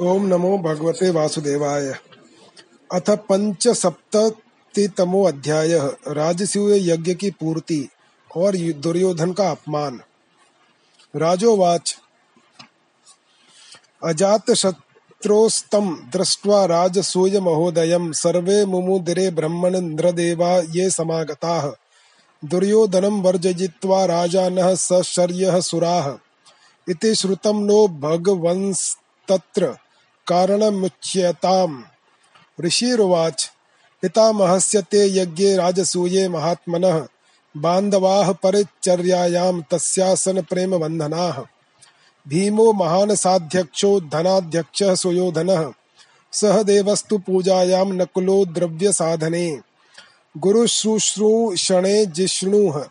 ओम नमो भगवते वासुदेवाय। अथ पंचसप्ततितमो अध्याय। राजसूय यज्ञ की पूर्ति और दुर्योधन का अपमान। राजोवाच अजात शत्रोस्तम दृष्ट्वा राजसूय महोदयं, सर्वे मुमुदिरे ब्रह्मणेन्द्रदेवा ये समागताः। दुर्योधनं वर्जयित्वा राजानः सुराः। इति श्रुतं नो भगवंस्तत्र। कारणमुच्यताम्। ऋषिरुवाच, पितामहस्य ते यज्ञे राजसूये महात्मनः, बान्धवाः परिचर्यायां तस्यासन प्रेमबन्धनाः भीमो महान् साध्यक्षो धनाध्यक्षः सुयोधनः, सह देवस्तु पूजायां नकुलो द्रव्य द्रव्यसाधने गुरुशुश्रूषणे जिष्णुः,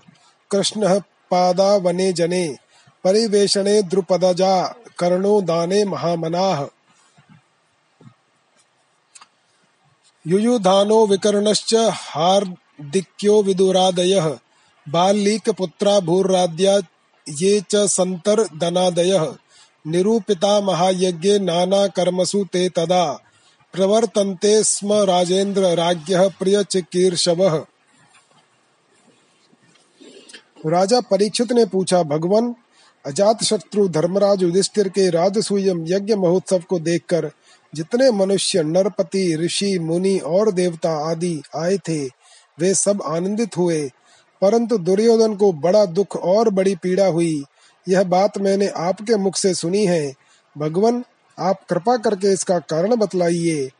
कृष्णः पादावने जने परिवेशने द्रुपदजा, कर्णो दाने महामनाः। युयुधानो विकर्णश्च हार्दिक्यो विदुरादयः। बाल्लीकपुत्रा भूर्राद्या ये च सन्तर्दनादयः निरूपिता महायज्ञे नानाकर्मसु ते तदा। प्रवर्तन्ते स्म राजेन्द्र राज्ञः प्रियचिकीर्षवः राजा परीक्षित ने पूछा, भगवान अजात शत्रु धर्मराज युधिष्ठिर के राजसूयम यज्ञ महोत्सव को देखकर जितने मनुष्य नरपति, ऋषि, मुनि और देवता आदि आए थे, वे सब आनंदित हुए। परंतु दुर्योधन को बड़ा दुख और बड़ी पीड़ा हुई। यह बात मैंने आपके मुख से सुनी है। भगवान, आप कृपा करके इसका कारण बतलाइए।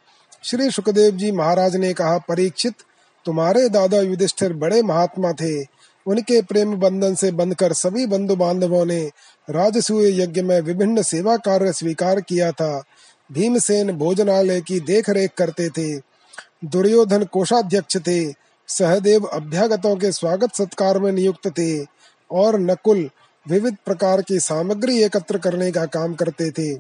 श्री सुखदेव जी महाराज ने कहा, परीक्षित, तुम्हारे दादा युधिष्ठिर बड़े महात्मा थे। उनके प्रेम बंधन से बंधकर सभी बंधु बांधवों ने राजसूय यज्ञ में विभिन्न सेवा कार्य स्वीकार किया था। भीमसेन भोजनालय की देखरेख करते थे। दुर्योधन कोषाध्यक्ष थे। सहदेव अभ्यागतों के स्वागत सत्कार में नियुक्त थे और नकुल विविध प्रकार की सामग्री एकत्र करने का काम करते थे।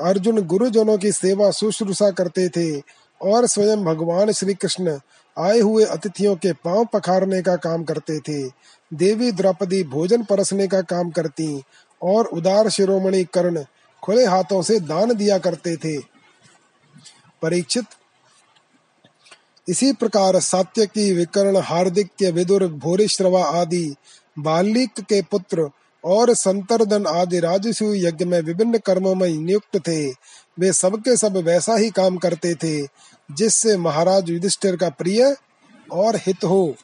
अर्जुन गुरुजनों की सेवा शुश्रूषा करते थे और स्वयं भगवान श्री कृष्ण आए हुए अतिथियों के पाँव पखारने का काम करते थे। देवी द्रौपदी भोजन परसने का काम करती और उदार शिरोमणि कर्ण खुले हाथों से दान दिया करते थे। परीक्षित, इसी प्रकार सात्यकी, विकर्ण हार्दिक विदुर भूरिश्रवा आदि, बालिक के पुत्र और संतरदन आदि राजसु यज्ञ में विभिन्न कर्मों में नियुक्त थे। वे सबके सब वैसा ही काम करते थे, जिससे महाराज युधिष्ठिर का प्रिय और हित हो।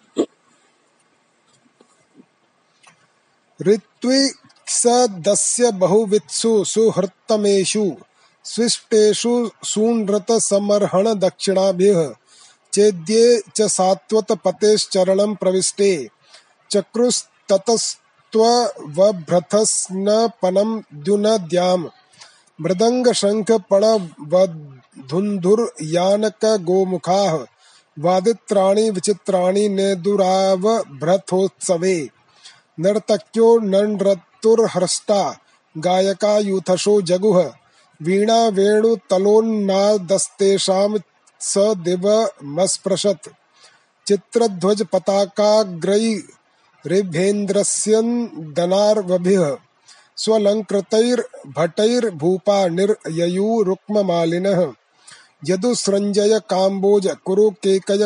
ऋत्वि सदस्य बहुवित्सु सुहृत्तमेषु, स्विष्टेषु समर्हण दक्षिणाभिः, चेद्ये च सात्वत पतेश्चरणं प्रविष्टे चक्रुस्ततस्त्वभ्रथस्नपनं द्युनद्याम् मृदङ्गशङ्खपणवधुन्धुर्यानकगोमुखाः वादित्राणि विचित्राणि नेदुरावभ्रथोत्सवे, नर्तक्यो नृतुर्हृष्टा गायका यूथशो जगुः वीणा वेणुतलोन्नादस्तेषां स दिवमस्पृशत् चित्रध्वज पताकाग्रैरिभेन्द्रस्यन्दनार्वभिः स्वलङ्कृतैर्भटैर्भूपा निर्ययुरुक्ममालिनः यदुसृञ्जय काम्बोज कुरु केकय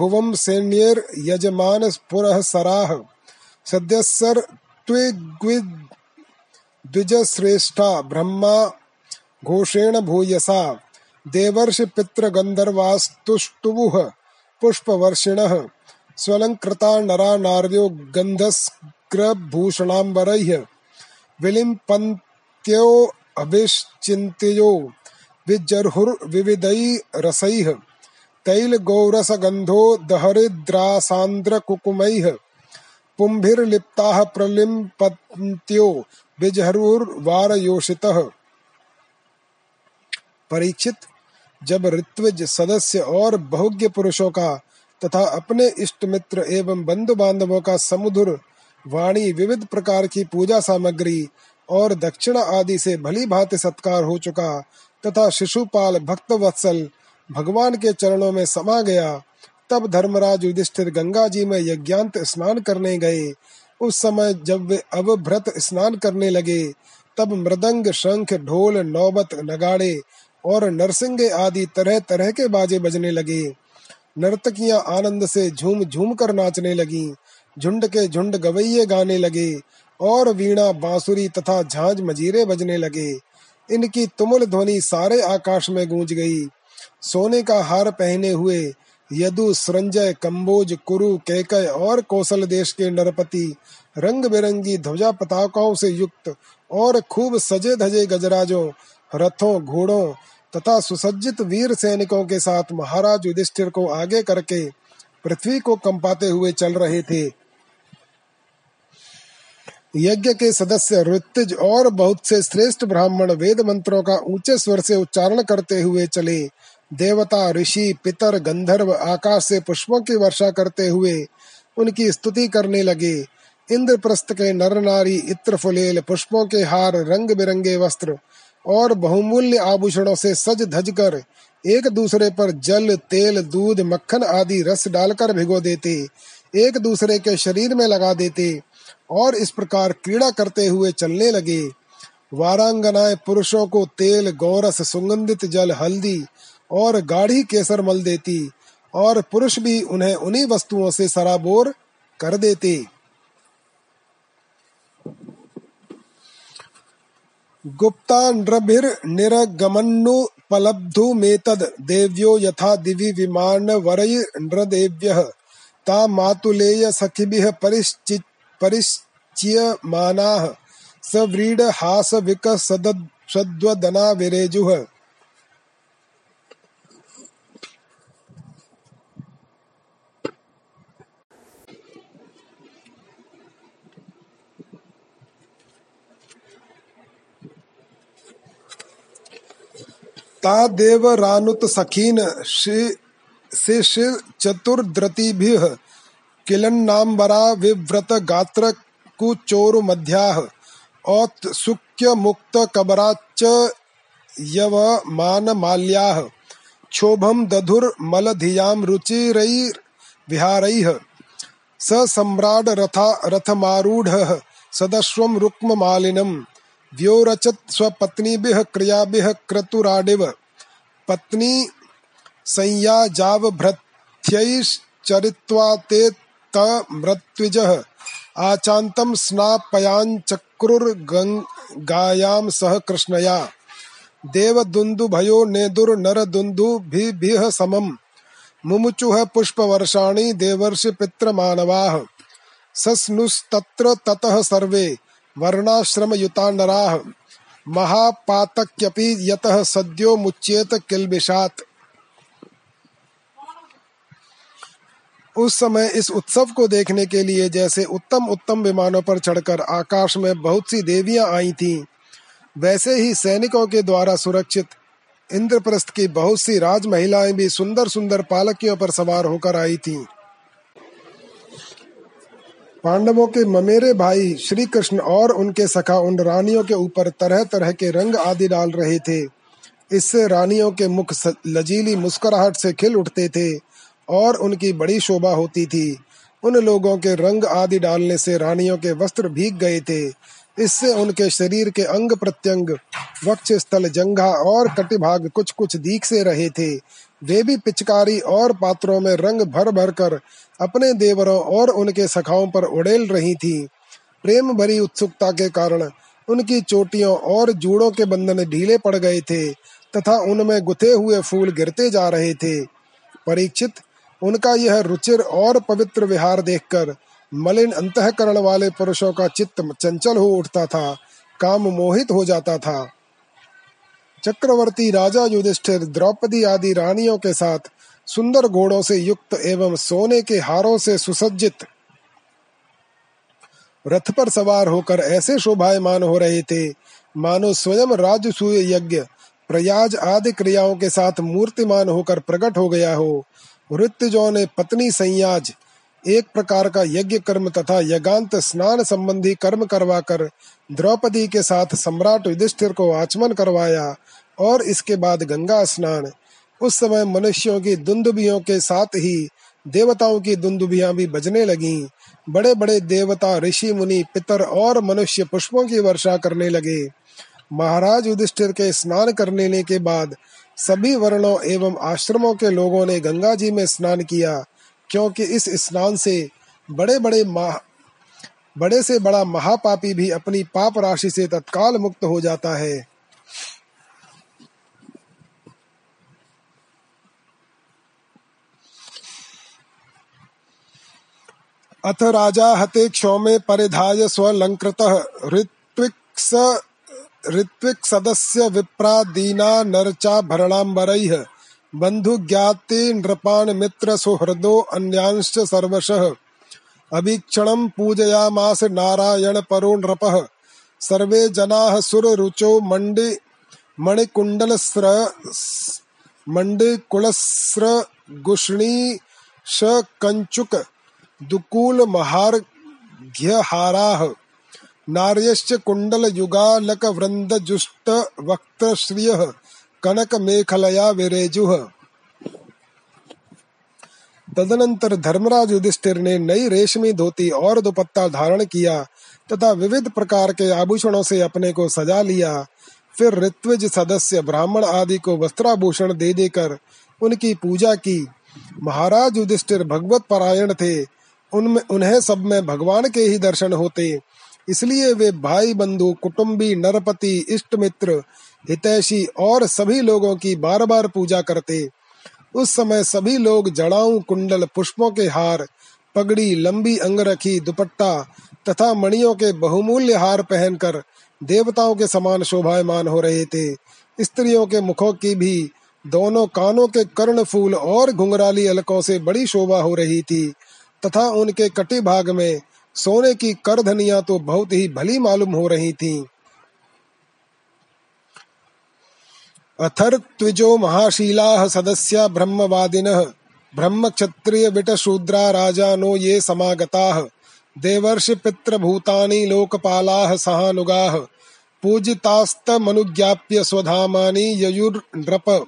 भुवं सैन्यैर्यजमानस्फुरःसराः सद्यस्सर द्विजश्रेष्ठा ब्रह्मा घोषेण भूयसा। देवर्षि पितृगन्धर्वास्तुष्टुवुः पुष्पवर्षिणः स्वलङ्कृता नरा नार्यो गन्धस्ग्रभूषणाम्बरैः विलिम्पन्त्यो अभिश्चिन्त्यो विजर्हुर्विविधैरसैः तैलगौरसगन्धो दहरिद्रासान्द्रकुकुमैः पुंभिर्लिप्ताः प्रलिम्पन्त्यो विजहरुर्वारयोषितः परीक्षित, जब ऋत्विज सदस्य और बहुज्ञ पुरुषों का तथा अपने इष्ट मित्र एवं बंधु बांधवों का समुद्र, वाणी विविध प्रकार की पूजा सामग्री और दक्षिणा आदि से भली भांति सत्कार हो चुका तथा शिशुपाल भक्त वत्सल भगवान के चरणों में समा गया तब धर्मराज युधिष्ठिर गंगा जी में यज्ञांत स्नान करने गए। उस समय जब वे अवभ्रत स्नान करने लगे, तब मृदंग, शंख, ढोल, नौबत, नगाड़े और नरसिंगे आदि तरह तरह के बाजे बजने लगे। नर्तकियाँ आनंद से झूम झूम कर नाचने लगी, झुंड के झुंड गवैये गाने लगे और वीणा, बांसुरी तथा झांझ मजीरे बजने लगे। इनकी तुमुल ध्वनि सारे आकाश में गूंज गई। सोने का हार पहने हुए यदु संजय कम्बोज कुरु कैकय और कौशल देश के नरपति, रंग बिरंगी ध्वजा पताकाओं से युक्त और खूब सजे धजे गजराजों, रथों, घोड़ों तथा सुसज्जित वीर सैनिकों के साथ महाराज युधिष्ठिर को आगे करके पृथ्वी को कंपाते हुए चल रहे थे। यज्ञ के सदस्य ऋतिज और बहुत से श्रेष्ठ ब्राह्मण वेद मंत्रों का ऊँचे स्वर से उच्चारण करते हुए चले। देवता, ऋषि, पितर, गंधर्व, आकाश से पुष्पों की वर्षा करते हुए उनकी स्तुति करने लगे। इंद्रप्रस्थ के नर नारी इत्र फुलेल पुष्पों के हार रंग बिरंगे वस्त्र और बहुमूल्य आभूषणों से सज धज कर एक दूसरे पर जल, तेल, दूध, मक्खन आदि रस डालकर भिगो देते, एक दूसरे के शरीर में लगा देते और इस प्रकार क्रीड़ा करते हुए चलने लगे। वारांगनाएँ पुरुषों को तेल, गौरस, सुगंधित जल, हल्दी और गाढ़ी केसर मल देती, और पुरुष भी उन्हें उन्हीं वस्तुओं से सराबोर कर देते। गुप्ता नृभिर्निरगमन्नुपलब्धुमेतद् देव्यो यथा दिवि विमानवरैर्नृदेव्यः ता मातुलेय सखिभिः परिच्यमानाः सव्रीडहासविकसद्वदना विरेजुः तादेव रानुत सखीन शिश चतुर्द्रतिभिः किलन्नाम्बरा विव्रत गात्र कुचोर मध्याः औत्सुक्य मुक्त कबराच यव मान माल्याः क्षोभम दधुर मल धियाम रुचिरैर विहारैः, स सम्राड रथा रथमारूढ़ सदस्वम रुक्म मालिनम व्योरचत स्वपत्नीभिः क्रियाभिः क्रतुराडिव। पत्नी संयाजावभृत्यैश्चरित्वा ते तमृत्विजः आचान्तं स्नापयाञ्चक्रुर्गङ्गायां सह कृष्णया। देवदुन्दुभयो मुमुचुः पुष्पवर्षाणि देवर्षि पितृमानवाः सस्नुस्तत्र ततः सर्वे। वर्णाश्रम युता नराः महापातक्यपि यतः सद्यो मुच्येत किलबिषात उस समय इस उत्सव को देखने के लिए जैसे उत्तम उत्तम विमानों पर चढ़कर आकाश में बहुत सी देवियाँ आई थीं, वैसे ही सैनिकों के द्वारा सुरक्षित इंद्रप्रस्थ की बहुत सी राज महिलाएँ भी सुंदर सुंदर पालकियों पर सवार होकर आई थीं। पांडवों के ममेरे भाई श्री कृष्ण और उनके सखा उन रानियों के ऊपर तरह तरह के रंग आदि डाल रहे थे। इससे रानियों के मुख लजीली मुस्कुराहट से खिल उठते थे और उनकी बड़ी शोभा होती थी। उन लोगों के रंग आदि डालने से रानियों के वस्त्र भीग गए थे। इससे उनके शरीर के अंग प्रत्यंग वक्ष स्थल जंघा और कटिभाग कुछ कुछ दीख से रहे थे। वे भी पिचकारी और पात्रों में रंग भर भर कर अपने देवरों और उनके सखाओं पर उड़ेल रही थी। प्रेम भरी उत्सुकता के कारण उनकी चोटियों और जूड़ों के बंधन ढीले पड़ गए थे तथा उनमें गुथे हुए फूल गिरते जा रहे थे। परीक्षित, उनका यह रुचिर और पवित्र विहार देखकर मलिन अंतकरण वाले पुरुषों का चित्त चंचल हो उठता था, काम मोहित हो जाता था। चक्रवर्ती राजा युधिष्ठिर द्रौपदी आदि रानियों के साथ सुंदर घोड़ों से युक्त एवं सोने के हारों से सुसज्जित रथ पर सवार होकर ऐसे शोभायमान हो रहे थे। मानो स्वयं राजसूय यज्ञ, प्रयाज आदि क्रियाओं के साथ मूर्तिमान होकर प्रकट हो गया हो। ऋतजो ने पत्नी संयाज एक प्रकार का यज्ञ कर्म तथा यज्ञांत स्नान संबंधी कर्म करवाकर द्रौपदी के साथ सम्राट युधिष्ठिर को आचमन करवाया और इसके बाद गंगा स्नान। उस समय मनुष्यों की दुंदुबियों के साथ ही देवताओं की दुंदुभियाँ भी बजने लगीं। बड़े बड़े देवता, ऋषि, मुनि, पितर और मनुष्य पुष्पों की वर्षा करने लगे। महाराज युधिष्ठिर के स्नान करने के बाद सभी वर्णों एवं आश्रमों के लोगों ने गंगा जी में स्नान किया। क्योंकि इस स्नान से बड़े बड़े महा, बड़े से बड़ा महापापी भी अपनी पाप राशि से तत्काल मुक्त हो जाता है। अथ राजा हते क्षौमे परिधाय स्वलंकृत ऋत्विक सदस्य विप्रा दीना नरचा भरणाम्बरैः। बंधु ज्ञाति नृपान मित्र सुहृदो अन्यांश्च सर्वशः। अभीक्षणं पूजयामास नारायण परो नृपः। सर्वे जनाः सुररुचो मण्डि मणिकुण्डलस्र मण्डिकुलस्र गुष्णीश कञ्चुक दुकूल महार्घ्यहाराः नार्यश्च कुण्डलयुगालकवृन्दजुष्टवक्त्रश्रियः कनकमेखलया विरेजुः तदनंतर धर्मराज युधिष्ठिर ने नई रेशमी धोती और दुपट्टा धारण किया तथा विविध प्रकार के आभूषणों से अपने को सजा लिया। फिर ऋत्विज सदस्य ब्राह्मण आदि को वस्त्राभूषण दे देकर उनकी पूजा की। महाराज युधिष्ठिर भगवत परायण थे। उनमें, उन्हें सब में भगवान के ही दर्शन होते। इसलिए वे भाई बंधु, कुटुंबी, नरपति इष्ट मित्र हितैषी और सभी लोगों की बार बार पूजा करते उस समय सभी लोग जड़ाऊ कुंडल पुष्पों के हार, पगड़ी, लंबी अंगरखी, दुपट्टा तथा मणियों के बहुमूल्य हार पहनकर देवताओं के समान शोभायमान हो रहे थे स्त्रियों के मुखों की भी दोनों कानों के कर्ण फूल और घुंघराली अलकों से बड़ी शोभा हो रही थी तथा उनके कटी भाग में सोने की करधनिया तो बहुत ही भली मालूम हो रही थीं। अथर्त्विजो महाशीलाः सदस्या ब्रह्मवादिनः। ब्रह्मक्षत्रियविटशूद्रा राजानो ये समागताः। देवर्षि पितृभूतानि लोकपालाः सहानुगाः। पूजितास्तमनुज्ञाप्य स्वधामानि ययुर्नृप।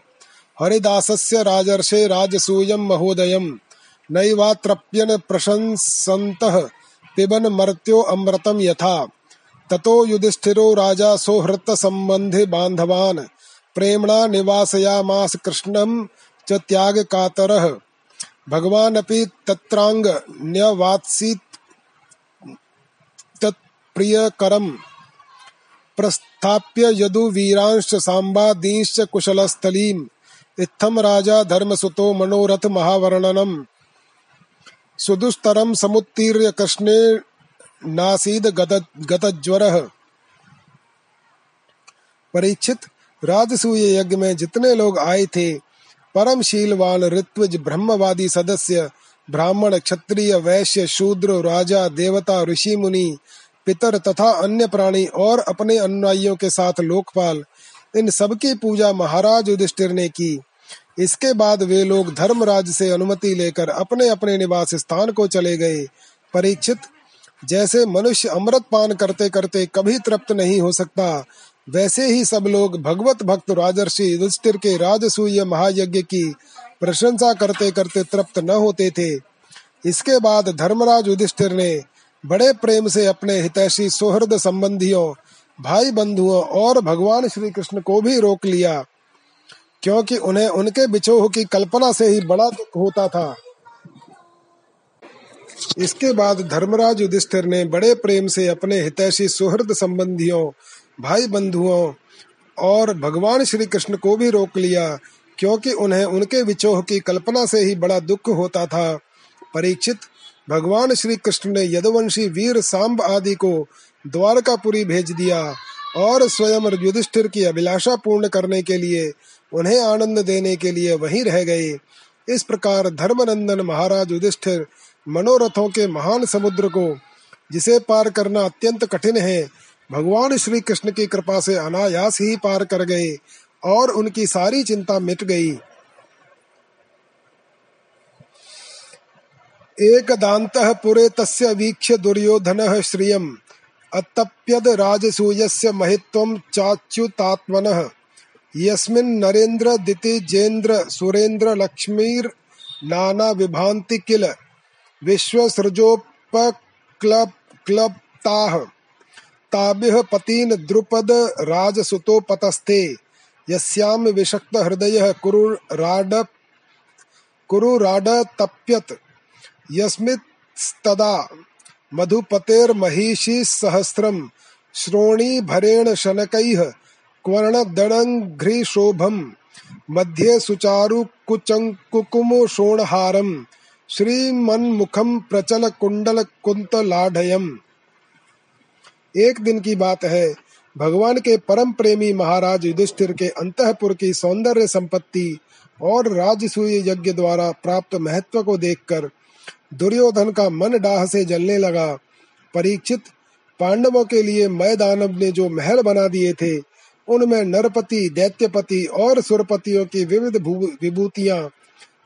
हरिदासस्य राजर्षे राजसूयं महोदयम्। नैवात्रप्यन प्रशंसन्तः। पिबन मर्त्यो अमृतम यथा। ततो युधिष्ठिरो राजा सौहृत संबंधि बांधवान प्रेमणा निवासयामास कृष्णं च त्याग कातरः भगवान अपि तत्रांग न्यवात्सीत् तत्प्रियकरम् प्रस्थाप्य यदु वीरांश्च सांबादींश्च कुशलस्थलीम्। इत्थम राजा धर्मसुतो मनोरथ महावर्णनम्। सुदुस्तरं समुत्तीर्य कृष्णे नासीद गतज्वरः। परीक्षित राजसूय यज्ञ में जितने लोग आए थे परम शीलवान ऋत्विज ब्रह्मवादी सदस्य, ब्राह्मण, क्षत्रिय, वैश्य, शूद्र, राजा, देवता, ऋषि मुनि, पितर तथा अन्य प्राणी और अपने अनुयायियों के साथ लोकपाल, इन सबकी पूजा महाराज युधिष्ठिर ने की। इसके बाद वे लोग धर्मराज से अनुमति लेकर अपने अपने निवास स्थान को चले गए। परीक्षित जैसे मनुष्य अमृत पान करते करते कभी तृप्त नहीं हो सकता वैसे ही सब लोग भगवत भक्त राजर्षि युधिष्ठिर के राजसूय महायज्ञ की प्रशंसा करते करते तृप्त न होते थे। इसके बाद धर्मराज युधिष्ठिर ने बड़े प्रेम से अपने हितैषी सुहृद संबंधियों भाई बंधुओं और भगवान श्री कृष्ण को भी रोक लिया, क्योंकि उन्हें उनके बिछोह की कल्पना से ही बड़ा दुख होता था। इसके बाद धर्मराज युधिष्ठिर ने बड़े प्रेम से अपने हितैषी सुहृद संबंधियों भाई बंधुओं, और भगवान श्री कृष्ण को भी रोक लिया, क्योंकि उन्हें उनके विचोह की कल्पना से ही बड़ा दुख होता था। परीक्षित, भगवान श्री कृष्ण ने यदुवंशी वीर सांब आदि को द्वारकापुरी भेज दिया, और स्वयं युधिष्ठिर की अभिलाषा पूर्ण करने के लिए, उन्हें आनंद देने के लिए वहीं रह गए। इस प्रकार धर्मनंदन महाराज युधिष्ठिर मनोरथों के महान समुद्र को, जिसे पार करना अत्यंत कठिन है भगवान श्री कृष्ण की कृपा से अनायास ही पार कर गए और उनकी सारी चिंता मिट गई। एक दांत पुरे तस्य वीक्ष्य दुर्योधन श्रियम, अतप्यद राजसूयस्य महित्वं चाच्युतात्मनः। यस्मिन् नरेन्द्र, दिति, जेन्द्र, सुरेन्द्र, लक्ष्मीर, नाना विभांति किल। विश्वसृजोपक्लप्ताः ताभिः पतीन द्रुपद राजसुतोपतस्थे। यस्याम विषक्त हृदय कुरुराड कुरुराडतप्यत यस्मिस्तदा मधुपतेर्महिषी सहस्रम श्रोणी भरेण शनकैः क्वर्णदणङ्घ्रिशोभम् मध्ये सुचारु कुचङ्कुकुमशोणहारम् श्रीमन्मुखम प्रचल कुंडल कुंतलाढयम एक दिन की बात है। भगवान के परम प्रेमी महाराज युधिष्ठिर के अंतपुर की सौंदर्य संपत्ति और राजसूय यज्ञ द्वारा प्राप्त महत्व को देखकर दुर्योधन का मन डाह से जलने लगा। परीक्षित पांडवों के लिए मय दानव ने जो महल बना दिए थे, उनमें नरपति, दैत्यपति और सुरपतियों की विविध विभूतियाँ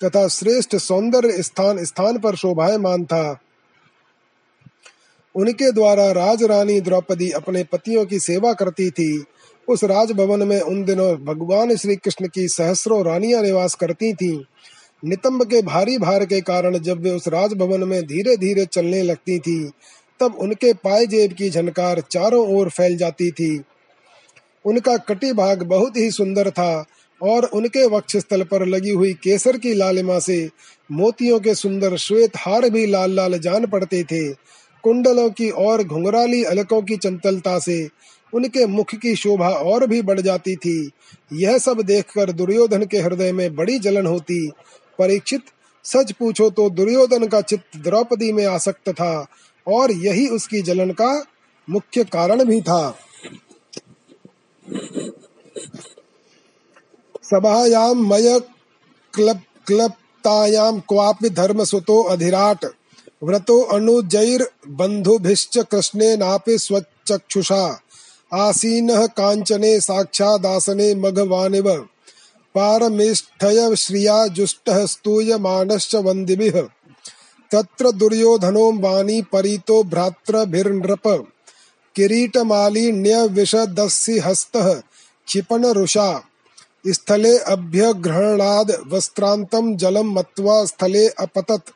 तथा श्रेष्ठ सौंदर्य स्थान स्थान पर शोभायमान था। उनके द्वारा राज रानी द्रौपदी अपने पतियों की सेवा करती थी। उस राजभवन में उन दिनों भगवान श्री कृष्ण की सहस्रों रानियाँ निवास करती थीं। नितंब के भारी भार के कारण जब वे उस राजभवन में धीरे धीरे चलने लगती थी, तब उनके पाए जेब की झनकार चारों ओर फैल जाती थी। उनका कटी भाग बहुत ही सुंदर था और उनके वक्ष स्थल पर लगी हुई केसर की लालिमा से मोतियों के सुंदर श्वेत हार भी लाल लाल जान पड़ते थे। कुंडलों की और घुंघराली अलकों की चंचलता से उनके मुख की शोभा और भी बढ़ जाती थी। यह सब देखकर दुर्योधन के हृदय में बड़ी जलन होती। परीक्षित, सच पूछो तो दुर्योधन का चित्त द्रौपदी में आसक्त था और यही उसकी जलन का मुख्य कारण भी था। सभायां मय क्लब क्लप्तायां क्वापि धर्मसुतो अधिराट। व्रतो अनुजैर्बन्धुभिश्च कृष्णेनापि स्वचक्षुषा आसीनः काञ्चने साक्षादासने मघवानिव। पारमेष्ठय श्रिया जुष्टः स्तूयमानश्च वन्दिभिः। तत्र दुर्योधनो वाणी परितो भ्रातृभिर्नृप। हस्तः क्षिपणरुषा। स्थले अभ्यग्रहणाद वस्त्रान्तं जलं मत्वा स्थले अपतत्।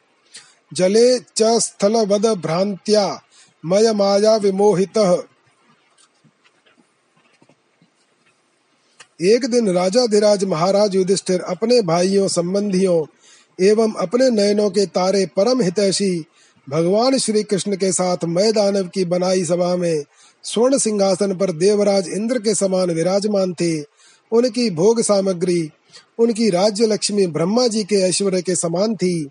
जले च स्थलवद भ्रांत्या मय माया विमोहितः। एक दिन राजाधिराज महाराज युधिष्ठिर अपने भाइयों, संबंधियों एवं अपने नयनों के तारे परम हितैषी भगवान श्री कृष्ण के साथ मय दानव की बनाई सभा में स्वर्ण सिंहासन पर देवराज इंद्र के समान विराजमान थे। उनकी भोग सामग्री, उनकी राज्य लक्ष्मी ब्रह्मा जी के ऐश्वर्य के समान थी।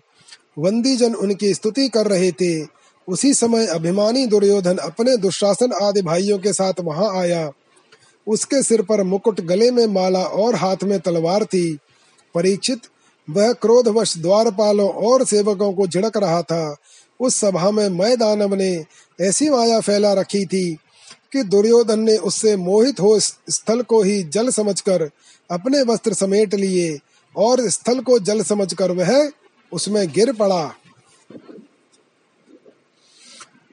वंदी जन उनकी स्तुति कर रहे थे। उसी समय अभिमानी दुर्योधन अपने दुशासन आदि भाइयों के साथ वहाँ आया। उसके सिर पर मुकुट गले में माला और हाथ में तलवार थी। परीक्षित वह क्रोधवश द्वारपालों और सेवकों को झिड़क रहा था। उस सभा में मय दानव ने ऐसी माया फैला रखी थी कि दुर्योधन ने उससे मोहित हो स्थल को ही जल समझकर अपने वस्त्र समेट लिए और स्थल को जल समझकर वह उसमें गिर पड़ा।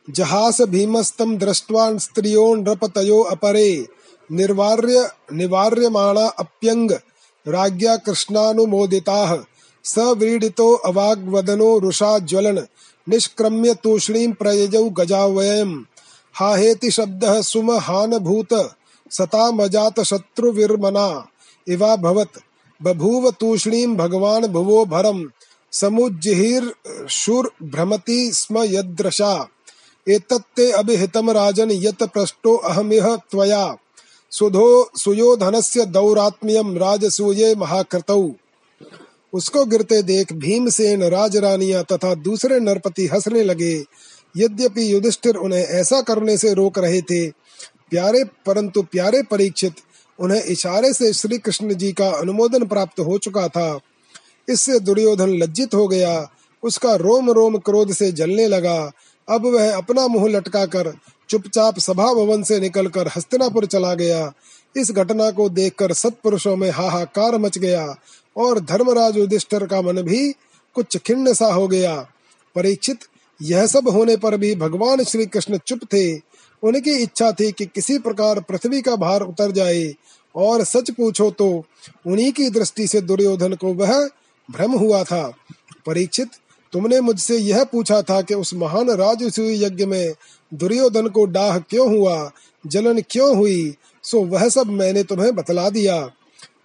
जहास भीमस्तम दृष्ट्वा स्त्रियो नृपतयो अपरे। निर्वार्य निवार्यमाणा अप्यंग राज्ञा कृष्णानुमोदिताः। सव्रीडितो अवाग्वदनो रुषा ज्वलन। निष्क्रम्य तूष्णीं प्रयजौ गजावयम्। हाहेति शब्दः सुमहानभूत। सतामजात शत्रुविर्मना। इवा भवत्। बभूव तूष्णीं भगवान् भुवो भरम्। भ्रमति स्म यदृशा एतत्ते अभिहितं राजन, यत पृष्टो अहमिह त्वया। सुधो सुयोधनस्य दौरात्म्यम राजसूये महाकृतौ। उसको गिरते देख भीमसेन राजरानियाँ तथा दूसरे नरपति हंसने लगे। यद्यपि युधिष्ठिर उन्हें ऐसा करने से रोक रहे थे, प्यारे परंतु प्यारे परीक्षित, उन्हें इशारे से श्री कृष्ण जी का अनुमोदन प्राप्त हो चुका था। इससे दुर्योधन लज्जित हो गया। उसका रोम रोम क्रोध से जलने लगा। अब वह अपना मुँह लटकाकर चुपचाप सभा भवन से निकलकर हस्तिनापुर चला गया। इस घटना को देखकर सब पुरुषों में हाहाकार मच गया और धर्मराज युधिष्ठिर का मन भी कुछ खिन्न सा हो गया। परीक्षित, यह सब होने पर भी भगवान श्री कृष्ण चुप थे। उनकी इच्छा थी कि किसी प्रकार पृथ्वी का भार उतर जाए। और सच पूछो तो उन्हीं की दृष्टि से दुर्योधन को वह भ्रम हुआ था। परीक्षित, तुमने मुझसे यह पूछा था कि उस महान राजसूय यज्ञ में दुर्योधन को डाह क्यों हुआ, जलन क्यों हुई, सो वह सब मैंने तुम्हें बतला दिया।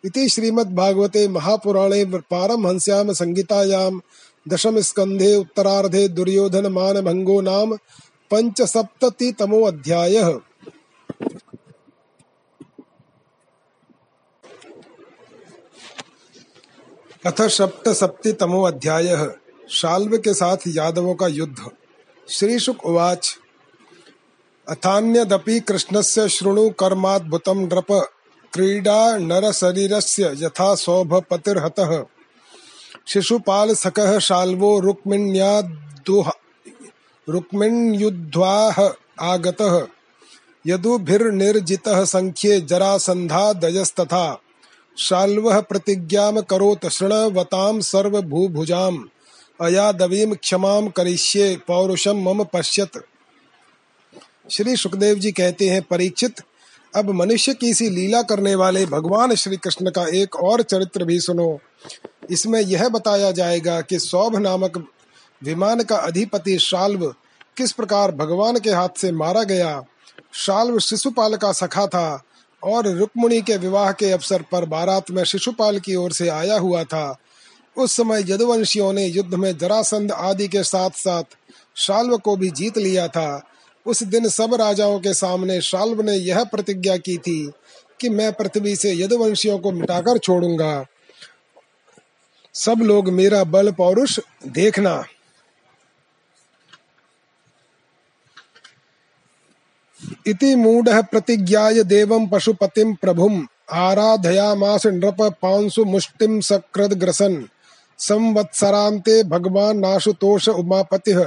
इति श्रीमद्भागवते महापुराणे पारमहंस्याम संगीतायाम दशम स्कंधे उत्तरार्धे दुर्योधन मान भंगो नाम पंचसप्ततितमो अध्यायः। अथ सप्त सप्तितमो अध्याय, शाल्व के साथ यादवों का युद्ध। श्री शुक उवाच। अथान्यदपि कृष्णस्य शृणु कर्माद्भुतं नृप, क्रीडा नर शरीरस्य यथा सौभपतिर्हतः शिशुपाल सकः शाल्वो रुक्मिण्यादुह रुक्मिण्युद्ध्वाः आगतः। यदुभिर्निर्जितः संख्ये जरासन्धादयस्तथा। शाल्वः प्रतिज्ञां करोत् शृणवतां सर्वभूभुजाम्। अयादवीं क्षमां करिष्ये पौरुषम मम पश्यत। श्री सुखदेव जी कहते हैं, परीक्षित, अब मनुष्य की सी लीला करने वाले भगवान श्री कृष्ण का एक और चरित्र भी सुनो। इसमें यह बताया जाएगा कि सौभ नामक विमान का अधिपति शाल्व किस प्रकार भगवान के हाथ से मारा गया। शाल्व शिशुपाल का सखा था और रुक्मणी के विवाह के अवसर पर बारात में शिशुपाल की ओर से आया हुआ था। उस समय यदुवंशियों ने युद्ध में जरासंध आदि के साथ साथ शाल्व को भी जीत लिया था। उस दिन सब राजाओं के सामने शाल्व ने यह प्रतिज्ञा की थी कि मैं पृथ्वी से यदुवंशियों को मिटाकर छोड़ूँगा। सब लोग मेरा बल पौरुष देखना। इति मूढ़ प्रतिज्ञाय देवं पशुपतिं प्रभुम्। आराधयामास नृप पांसु मुष्टिम सकृद ग्रसन संवत्सरान्ते भगवान नाशुतोष उमापतिः।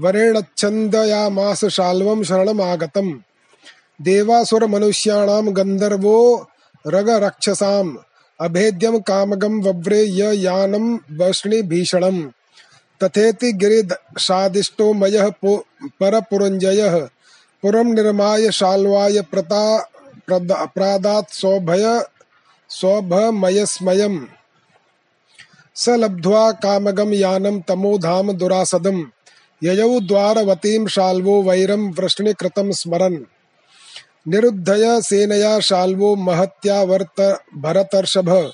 वरेणच्छन्दयामास शाल्वं शरणमागतम् देवासुर मनुष्याणां गन्धर्वो रगरक्षसाम्। अभेद्यं कामगं वव्रे य यानं वष्णि भीषणम् तथेति गिरिशादिष्टो मयः परपुरञ्जयः। पुरम निर्माय शाल्वाय प्रता प्रादात सौभय सौभमयस्मयम् स लब्ध्वा कामगम यानम तमोधाम दुरासदम। ययौ द्वारवतीं शाल्वो वैरम वृष्णिकृतं स्मरन्। निरुद्धय सेनया शाल्वो महत्या वर्त भरतर्षभ।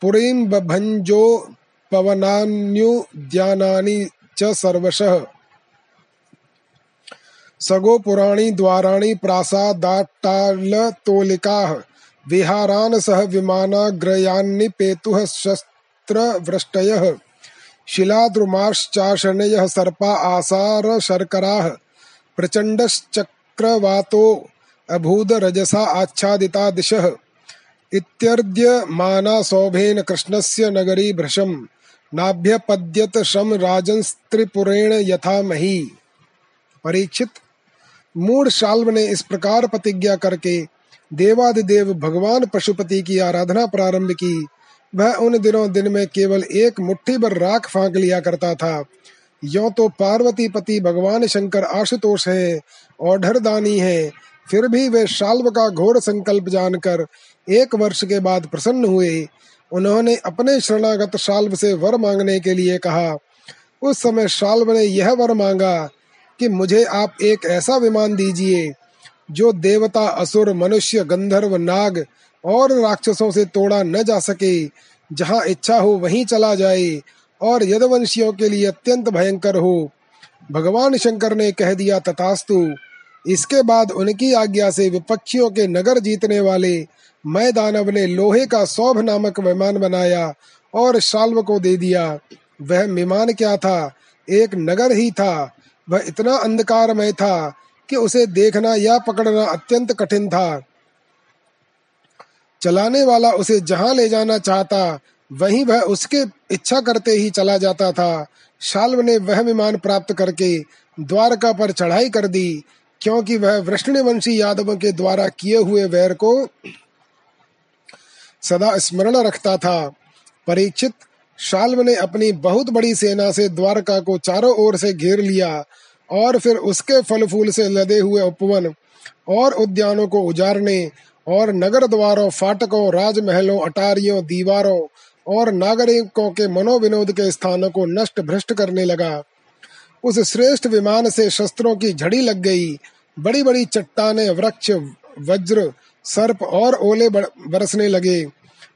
पुरीं बभञ्जो पवनान्युद्यानानि च सर्वशः। सगो पुराणी द्वाराणी प्रासादाट्टालतोलिकाः। विहारान् सह विमानाग्रयान्निपेतुः शस्त्रवृष्टयः। शिलाद्रुमाश्चाशनयः सर्पा आसार शर्कराः प्रचण्डश्चक्रवातो अभूद रजसा आच्छादिता दिशः। इत्यर्द्यमाना सौभेन कृष्णस्य नगरी भृशम्। नाभ्यपद्यत शम राजंस्त्रिपुरेण यथा मही। परीक्षित मूड शाल्व ने इस प्रकार प्रतिज्ञा करके देवादिदेव भगवान पशुपति की आराधना प्रारंभ की। वह उन दिनों दिन में केवल एक मुट्ठी भर राख फांक लिया करता था। यो तो पार्वती पति भगवान शंकर आशुतोष है और दानी है। फिर भी वे शाल्व का घोर संकल्प जानकर एक वर्ष के बाद प्रसन्न हुए। उन्होंने अपने शरणागत शाल्व से वर मांगने के लिए कहा। उस समय शाल्व ने यह वर मांगा कि मुझे आप एक ऐसा विमान दीजिए, जो देवता, असुर, मनुष्य, गंधर्व, नाग और राक्षसों से तोड़ा न जा सके। जहाँ इच्छा हो वहीं चला जाए और यदवंशियों के लिए अत्यंत भयंकर हो। भगवान शंकर ने कह दिया, तथास्तु, इसके बाद उनकी आज्ञा से विपक्षियों के नगर जीतने वाले मैं दानव ने लोहे का सौभ नामक विमान बनाया और शाल्व को दे दिया। वह विमान क्या था? एक नगर ही था। वह इतना अंधकारमय था कि उसे देखना या पकड़ना अत्यंत कठिन था। चलाने वाला उसे जहाँ ले जाना चाहता, वहीं वह उसके इच्छा करते ही चला जाता था। शाल्व ने वह विमान प्राप्त करके द्वारका पर चढ़ाई कर दी, क्योंकि वह वृष्णवंशी यादवों के द्वारा किए हुए वैर को सदा स्मरण रखता था। परीक्षित, शाल्व ने अपनी बहुत बड़ी सेना से द्वारका को चारों ओर से घेर लिया और फिर उसके फल फूल से लदे हुए उपवन और उद्यानों को उजारने और नगर द्वारों, फाटकों, राजमहलों, अटारियों, दीवारों और नागरिकों के मनोविनोद के स्थानों को नष्ट भ्रष्ट करने लगा। उस श्रेष्ठ विमान से शस्त्रों की झड़ी लग गई। बड़ी बड़ी चट्टाने, वृक्ष, वज्र, सर्प और ओले बरसने लगे।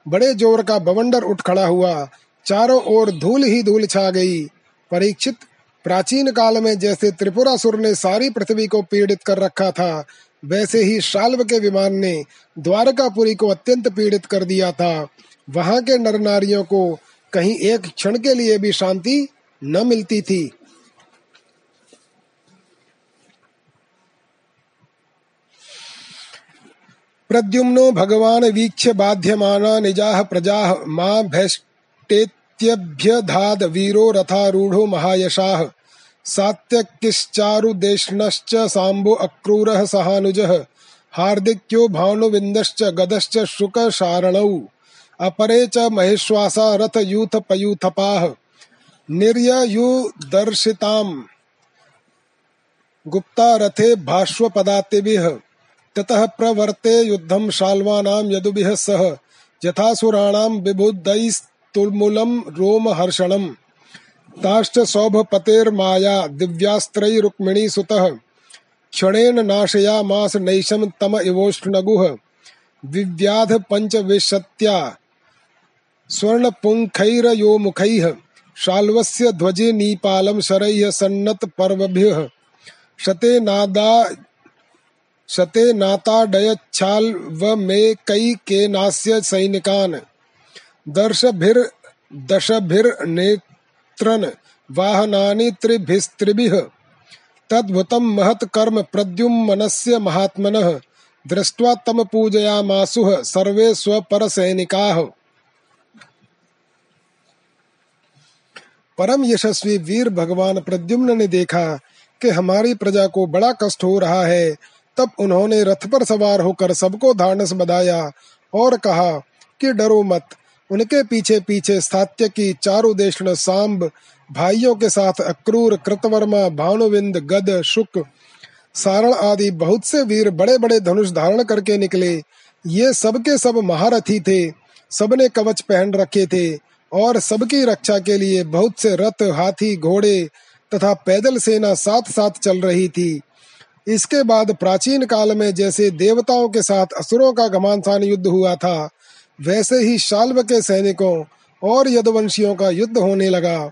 बड़े ज़ोर का बवंडर उठ खड़ा हुआ। चारों ओर धूल ही धूल छा गई। परीक्षित प्राचीन काल में जैसे त्रिपुरासुर ने सारी पृथ्वी को पीड़ित कर रखा था, वैसे ही शाल्व के विमान ने द्वारकापुरी को अत्यंत पीड़ित कर दिया था। वहाँ के नर नारियों को कहीं एक क्षण के लिए भी शांति न मिलती थी। प्रद्युम्नो भगवान वीक्ष्य बाध्यमाना निजाह प्रजाः मा भैष्टेत्यभ्यधाद वीरो रथारूढ़ो महायशाः। सात्यकिश्चारुदेष्णश्च साम्बो अक्रूरः सहानुजः। हार्दिक्यो भानुविन्दश्च गदश्च शुकशारणौ। अपरे च महेश्वासा रथयूथपयूथपाः। निर्ययुदर्शिताम्। गुप्ता रथे भाष्वपदातिभिः। ततः प्रवर्ते युद्धम शाल्वानाम यदुभिः सह। यथासुराणां विबुद्धैस्तुल्मुलं रोमहर्षणम्। ताश्च सौभपतेर्माया दिव्यास्त्रै रुक्मिणी सुतः। क्षणेन नाशयामास नैशं तम इवोष्णगुः विव्याध पञ्चविंशत्या स्वर्णपुङ्खैरयोमुखैः। शाल्वस्य ध्वजे नीपालं शरैः सन्नत पर्वभ्यः। शते नादा, शते नाताडयच्छाल व मे कई के नास्य सैनिकान। दर्शभिर दशभिर्नेत्रन वाहनानि त्रिभिस्त्रिभिः। तद्भुतं महत् कर्म प्रद्युम्नस्य महात्मनः। दृष्ट्वा तम पूजयामासुः सर्वे स्वपरसैनिकाः। परम यशस्वी वीर भगवान प्रद्युम्न ने देखा कि हमारी प्रजा को बड़ा कष्ट हो रहा है। तब उन्होंने रथ पर सवार होकर सबको धानस बधाया और कहा कि डरो मत उनके पीछे पीछे सात्य की चारुदेशन सांब, भाइयों के साथ अक्रूर, कृतवर्मा, भानुविंद, गद, शुक, सारण आदि बहुत से वीर बड़े बड़े धनुष धारण करके निकले। ये सबके सब महारथी थे, सबने कवच पहन रखे थे, और सबकी रक्षा के लिए बहुत से रथ, हाथी, घोड़े तथा पैदल सेना साथ साथ चल रही थी। इसके बाद प्राचीन काल में जैसे देवताओं के साथ असुरों का घमानसान युद्ध हुआ था वैसे ही शाल्व के सैनिकों और यदुवंशियों का युद्ध होने लगा।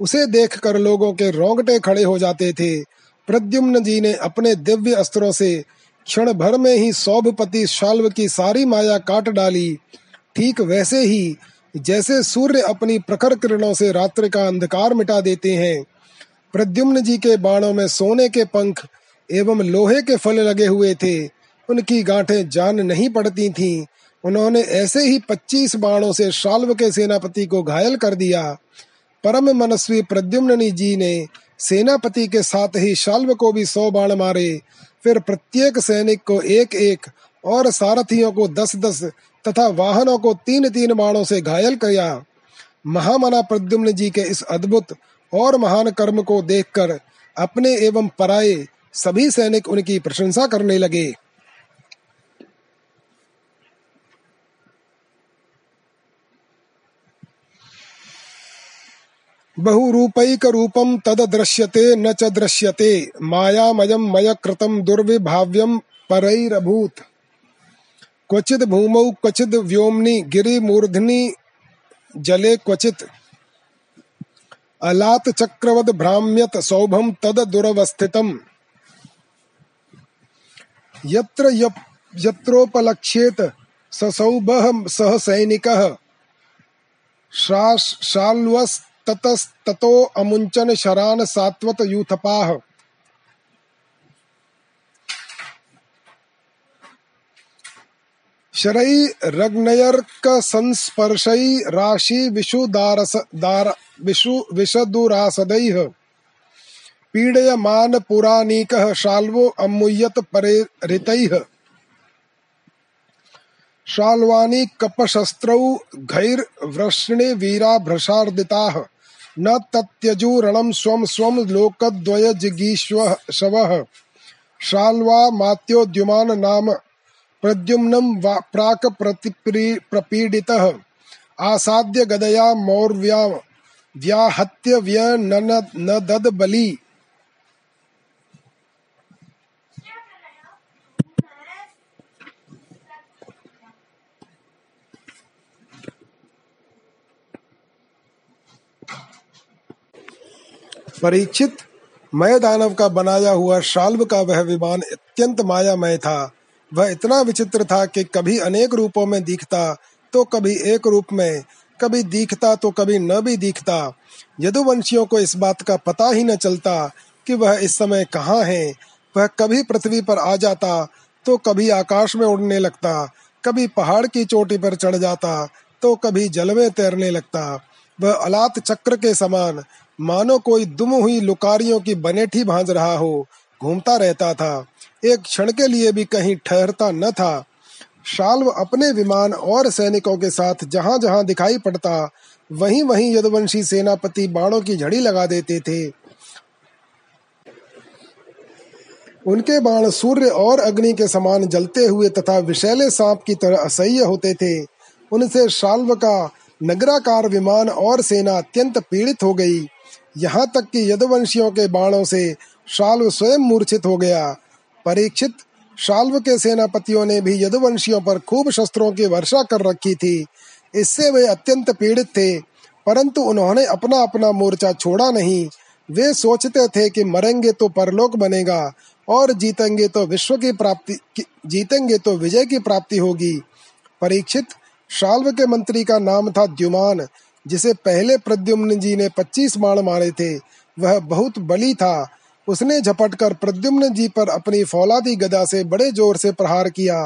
उसे देखकर लोगों के रोंगटे खड़े हो जाते थे। प्रद्युम्न जी ने अपने दिव्य अस्त्रों से क्षण भर में ही सौभपति शाल्व की सारी माया काट डाली। ठीक वैसे ही जैसे सूर्य अपनी प्रखर किरणों से रात्रि का अंधकार मिटा देते हैं। प्रद्युम्न जी के बाणों में सोने के पंख एवं लोहे के फल लगे हुए थे। उनकी गांठें जान नहीं पड़ती थीं। उन्होंने ऐसे ही पच्चीस बाणों से शाल्व के सेनापति को घायल कर दिया। परम मनस्वी प्रद्युम्न जी ने सेनापति के साथ ही शाल्व को भी सौ बाण मारे। फिर प्रत्येक सैनिक को एक एक और सारथियों को दस दस तथा वाहनों को तीन तीन बाणों से घायल किया। महामना प्रद्युम्न जी के इस अद्भुत और महान कर्म को देखकर अपने एवं पराये सभी सैनिक उनकी प्रशंसा करने लगे। बहुरूपैक रूपम तद दृश्यते न च दृश्यते। मायामयम मय कृतम दुर्विभाव्यम परैरभूत। क्वचिद भूमौ, क्वचिद व्योमनि, गिरिमूर्धनि जले क्वचित अलात चक्रवद भ्राम्यत सौभम तद दुरवस्थितम यत्र यत्रोपलक्ष्येत ससौभः सह सैनिकः शाल्वस्ततस्ततो अमुञ्चन शरान् सात्वत यूथपाः। शरै रग्नयर्क संस्पर्शै राशि विशुदारस दार विशु विशदुरासदैः पीडयमान पुराणिकः शाल्वो अमुयत परेरितैः शाल्वानि कपशस्त्रौ घैर्वृष्णे वीरा भ्रशार्दिताः न त्यजूरण स्व स्व लोकद्वयजिगीष्वः शव। शाल्वा मात्योद्युमान नाम प्रद्युम्नं प्राक् प्रपीडितः। आसाद्य गदया मौर्व्या व्याहत्य व्य न दद बली परीक्षित मय दानव का बनाया हुआ शाल्व का वह विमान अत्यंत मायामय था। वह इतना विचित्र था कि कभी अनेक रूपों में दिखता तो कभी एक रूप में, कभी दिखता तो कभी न भी दिखता। यदुवंशियों को इस बात का पता ही न चलता कि वह इस समय कहाँ है। वह कभी पृथ्वी पर आ जाता तो कभी आकाश में उड़ने लगता, कभी पहाड़ की चोटी पर चढ़ जाता तो कभी जल में तैरने लगता। वह अलात चक्र के समान मानो कोई दुम हुई लुकारियों की बनेठी भांज रहा हो, घूमता रहता था। एक क्षण के लिए भी कहीं ठहरता न था। शाल्व अपने विमान और सैनिकों के साथ जहाँ जहाँ दिखाई पड़ता वहीं वहीं यदुवंशी सेनापति बाणों की झड़ी लगा देते थे। उनके बाण सूर्य और अग्नि के समान जलते हुए तथा विशैले सांप की तरह असह्य होते थे। उनसे शाल्व का नगराकार विमान और सेना अत्यंत पीड़ित हो गई। यहाँ तक कि यदुवंशियों के बाणों से शाल्व स्वयं मूर्छित हो गया। परीक्षित शाल्व के सेनापतियों ने भी यदुवंशियों पर खूब शस्त्रों की वर्षा कर रखी थी। इससे वे अत्यंत पीड़ित थे, परंतु उन्होंने अपना अपना मोर्चा छोड़ा नहीं। वे सोचते थे कि मरेंगे तो परलोक बनेगा, और जीतेंगे तो विश्व की प्राप्ति जीतेंगे तो विजय की प्राप्ति होगी। परीक्षित शाल्व के मंत्री का नाम था द्युमान। जिसे पहले प्रद्युम्न जी ने पच्चीस बाण मारे थे, वह बहुत बली था। उसने झपटकर प्रद्युम्न जी पर अपनी फौलादी गदा से बड़े ज़ोर से प्रहार किया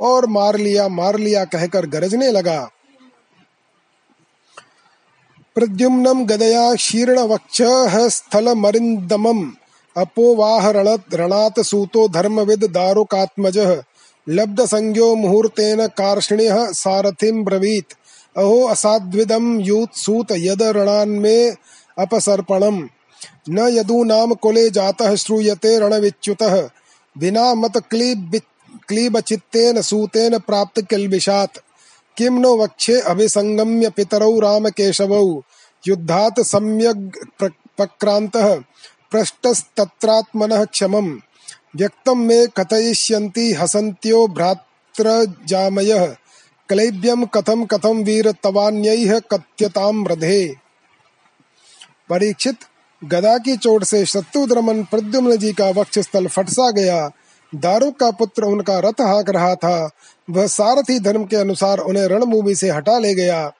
और मार लिया मार लिया कहकर गरजने लगा। प्रद्युम्नम गदया शीर्ण वक्ष स्थल मरिंदमम अपोवाह रणत सूतो धर्मविद दारुकात्मज। लब्ध संज्ञो मुहूर्तेन कार्षणिः सारथिम ब्रवीत। अहो असाध्विदम यूत सूत यद रणान्मे अपसर्पणम। न यदू नाम कुले जातः श्रूयते रणविच्युतः। विना मत क्लीब क्लीबचित्तेन सूतेन प्राप्त किल्बिषात्। किम नो वक्षे अभिसंगम्य पितरौ राम केशवौ युद्धात् सम्यग् पक्रान्तः पृष्टस्तत्रात्मनः क्षमम्। व्यक्तं मे कथयिष्यन्ति हसन्त्यो भ्रातृजामयः क्लैब्यम कथम कथम वीर तवान्य कथ्यताम रधे परीक्षित गदा की चोट से शत्रुद्रमन प्रद्युम्न जी का वक्ष स्थल फट सा गया। दारू का पुत्र उनका रथ हाँक रहा था। वह सारथी धर्म के अनुसार उन्हें रणभूमि से हटा ले गया।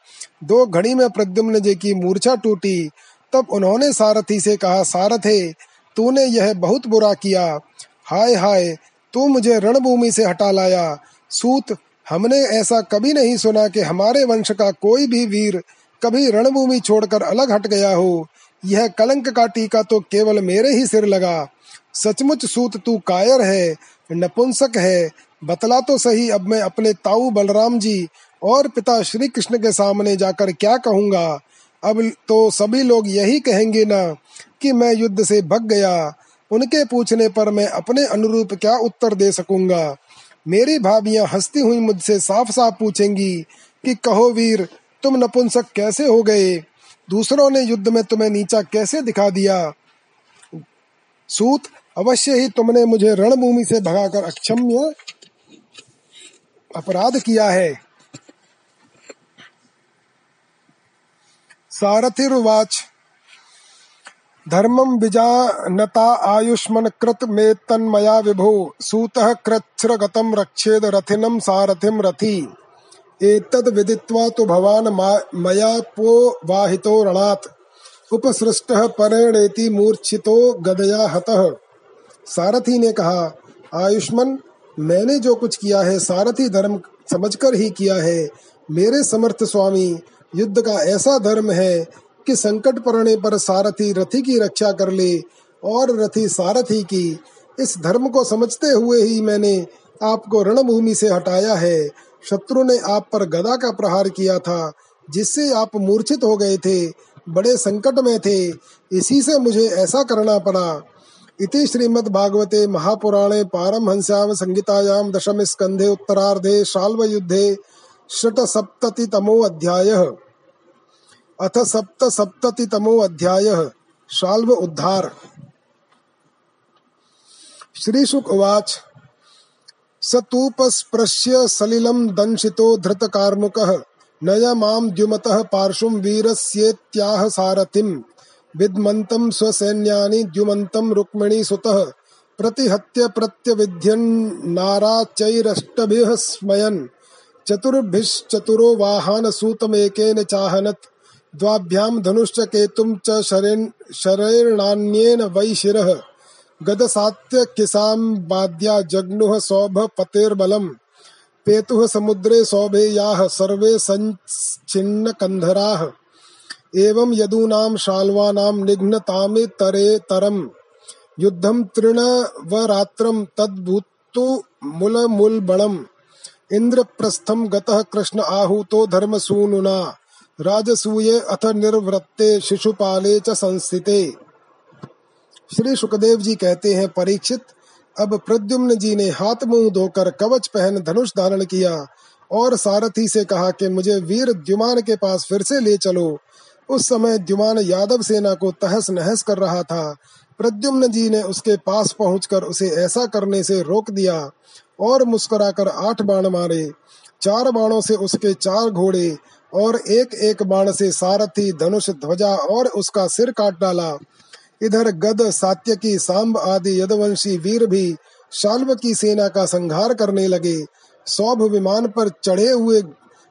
दो घड़ी में प्रद्युम्न जी की मूर्छा टूटी। तब उन्होंने सारथी से कहा, सारथे, तूने यह बहुत बुरा किया। हाय हाय, तू मुझे रणभूमि से हटा लाया। सूत हमने ऐसा कभी नहीं सुना कि हमारे वंश का कोई भी वीर कभी रणभूमि छोड़कर अलग हट गया हो। यह कलंक का टीका तो केवल मेरे ही सिर लगा। सचमुच सूत, तू कायर है, नपुंसक है, बतला तो सही, अब मैं अपने ताऊ बलराम जी और पिता श्री कृष्ण के सामने जाकर क्या कहूँगा? अब तो सभी लोग यही कहेंगे ना कि मैं युद्ध से भग गया। उनके पूछने पर मैं अपने अनुरूप क्या उत्तर दे सकूँगा? मेरी भाभियाँ हंसती हुई मुझसे साफ़ साफ़ पूछेंगी कि कहो वीर, तुम नपुंसक कैसे हो गए? दूसरों ने युद्ध में तुम्हें नीचा कैसे दिखा दिया? सूत, अवश्य ही तुमने मुझे रणभूमि से भगाकर अक्षम्य अपराध किया है। सारथिर्वाच धर्मं विजानता आयुष्मन कृत मे तन्मया विभो, सूतः कृच्छ्रगतं रक्षेद रथिनं सारथिं रथि। एतद् विदित्वा तु भवान् मया पो वाहितो रणात्। उपसृष्टः परेणेति मूर्छितो गदया हतः। सारथी ने कहा, आयुष्मन, मैंने जो कुछ किया है, सारथी धर्म समझकर ही किया है। मेरे समर्थ स्वामी, युद्ध का ऐसा धर्म है कि संकट पड़ने पर सारथी रथी की रक्षा कर ले और रथी सारथी की। इस धर्म को समझते हुए ही मैंने आपको रणभूमि से हटाया है। शत्रु ने आप पर गदा का प्रहार किया था, जिससे आप मूर्छित हो गए थे, बड़े संकट में थे। इसी से मुझे ऐसा करना पड़ा। इति श्रीमद् भागवते महापुराणे पारमहंस्याम संगीतायाम दशम स्कंधे उत्तरार्धे शाल्व युद्धे षट्सप्ततितमोऽध्यायः अथ सप्तसप्ततितमोऽध्यायः शाल्व उद्धार। श्रीशुक उवाच। स तूपस्पृश्य सलिलं दंशितो धृतकार्मुकः। नय माँ द्युमतः पार्श्वं वीरस्येत्याह सारथिम्। विद्मन्तं स्वसैन्यानि द्युमन्तं रुक्मिणीसुतः प्रतिहत्य प्रत्यविध्यन्नाराचैरष्टभिः स्मयन्। चतुर्भिश्चतुरो वाहनसूतमेकेन चाहनत्। द्वाभ्यां धनुश्च केतुं च वै शिरः। गदसात्यकिसाम्बाद्या जग्नुः सौभपतेर्बलम् पेतुः समुद्रे सौभे याः, सर्वे सञ्छिन्नकन्धराः एवं यदूनां शाल्वानां निघ्नतामितरेतरम् युद्धं तृणवरात्रं तद्भूतु मुलमुल्बणम् इन्द्रप्रस्थं गतः कृष्ण आहूतो धर्मसूनुना। राजसूये अथ निर्वृत्ते शिशुपाले च संस्थिते। श्री सुखदेव जी कहते हैं, परीक्षित, अब प्रद्युम्न जी ने हाथ मुँह धोकर कवच पहन धनुष धारण किया और सारथी से कहा कि मुझे वीर द्युमान के पास फिर से ले चलो। उस समय द्युमान यादव सेना को तहस नहस कर रहा था। प्रद्युम्न जी ने उसके पास पहुंचकर उसे ऐसा करने से रोक दिया और मुस्कुराकर आठ बाण मारे। चार बाणों से उसके चार घोड़े और एक एक बाण से सारथी धनुष ध्वजा और उसका सिर काट डाला। इधर गद, सात्यकी, सांब आदि यदवंशी वीर भी शाल्व की सेना का संहार करने लगे। सौभ विमान पर चढ़े हुए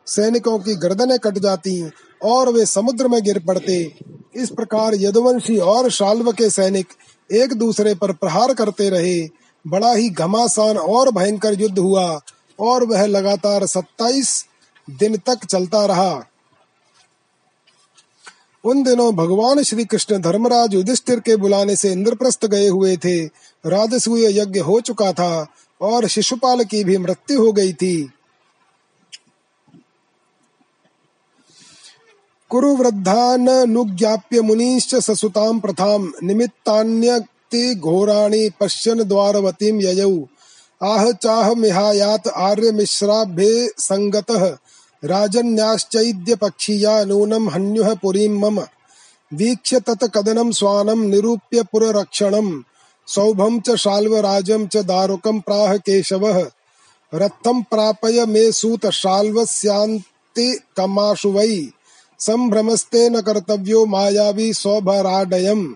सैनिकों की गर्दनें कट जाती और वे समुद्र में गिर पड़ते। इस प्रकार यदुवंशी और शाल्व के सैनिक एक दूसरे पर प्रहार करते रहे। बड़ा ही घमासान और भयंकर युद्ध हुआ और वह लगातार सत्ताईस दिन तक चलता रहा। उन दिनों भगवान श्री कृष्ण धर्मराज युधिष्ठिर के बुलाने से इंद्रप्रस्थ गए हुए थे। राजसूय यज्ञ हो चुका था और शिशुपाल की भी मृत्यु हो गई थी। कुरु वृद्धानुज्ञाप्य मुनीश्च ससुतां प्रथां निमित्तान्यक्ति घोराणि पश्यन् द्वारवतीं ययौ। आह चाह मिहायात आर्य मिश्राभ्ये संगतः। राजन्याश्चैद्य पक्षीया नूनं हन्युः पुरीं मम। वीक्ष्य तत कदनं स्वानं निरूप्य पुररक्षणं। सौभं च शाल्वराजं च दारुकं प्राह केशवः। रत्थं प्रापय मे सूत शाल्वस्यान्ति कमाशु वै। संभ्रमस्ते न कर्तव्यो मायावी सौभराडयम्।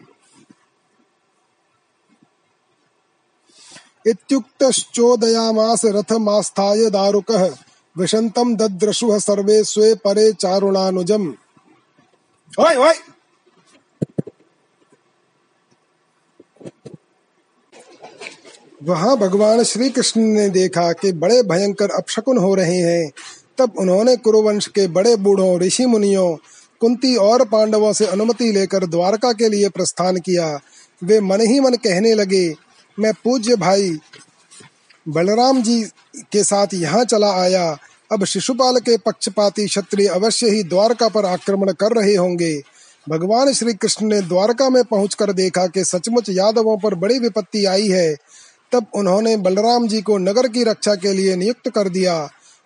इत्युक्तश्चोदयामास रथमास्थाय दारुकः। विशन्तं दद्रशुः सर्वे स्वे परे चारुणानुजम्। ओए ओए वहाँ भगवान श्री कृष्ण ने देखा कि बड़े भयंकर अपशकुन हो रहे हैं। तब उन्होंने कुरुवंश के बड़े बूढ़ों, ऋषि मुनियों, कुंती और पांडवों से अनुमति लेकर द्वारका के लिए प्रस्थान किया। वे मन ही मन कहने लगे, मैं पूज्य भाई, बलराम जी के साथ यहाँ चला आया। अब शिशुपाल के पक्षपाती क्षत्रिय अवश्य ही द्वारका पर आक्रमण कर रहे होंगे। भगवान श्री कृष्ण ने द्वारका में पहुंचकर देखा कि सचमुच यादवों पर बड़ी विपत्ति आई है। तब उन्होंने बलराम जी को नगर की रक्षा के लिए नियुक्त कर दिया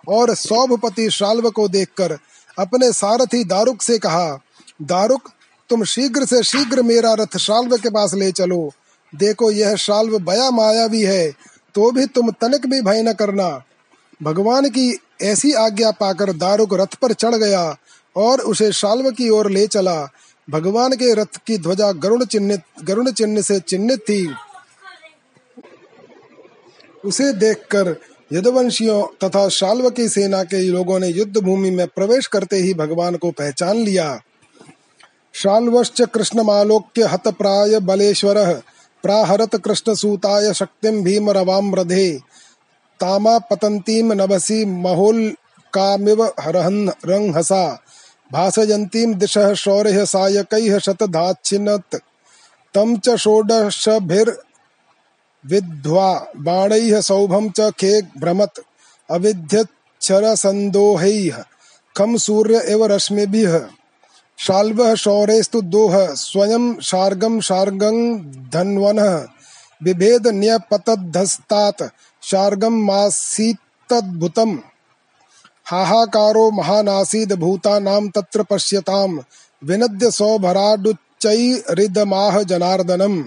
और सौभपति शाल्व को देखकर अपने सारथी दारुक से कहा, दारुक, तुम शीघ्र से शीघ्र मेरा रथ शाल्व के पास ले चलो। देखो, यह शाल्व बया मायावी है तो भी तुम तनिक भी भय न करना। भगवान की ऐसी आज्ञा पाकर दारुक रथ पर चढ़ गया और उसे शाल्व की ओर ले चला। भगवान के रथ की ध्वजा गरुण चिन्हित, गरुण चिन्ह से चिन्हित थी। उसे देखकर यदुवंशियों तथा शाल्व की सेना के लोगों ने युद्ध भूमि में प्रवेश करते ही भगवान को पहचान लिया। शाल्वश्च कृष्णमालोक्य हत प्राय बलेश्वर प्राहरत कृष्ण सूताय शक्तिम भीम रवाम्रधे तामा पतंतीम नभसी महोल कामिव हरहन रंहसा भासयन्तीं दिशः शौर्य सायकैः शतधाच्छिनत्। तं च षोडशभिर् विद्ध्वा बाणैः सौभं च खे भ्रमत्। अविध्यच्छरसन्दोहैः खं सूर्य इव रश्मिभिः। शाल्वः शौरेस्तु दोह, स्वयं शार्गं शार्गं धन्वनः। बिभेद न्यपतद्धस्तात् शार्गं मासीत्तद्भुतम्। हाहाकारो महानासीद भूता नाम तत्र पश्यताम। विनद्य सौभराडुच्चैरिदमाह जनार्दनम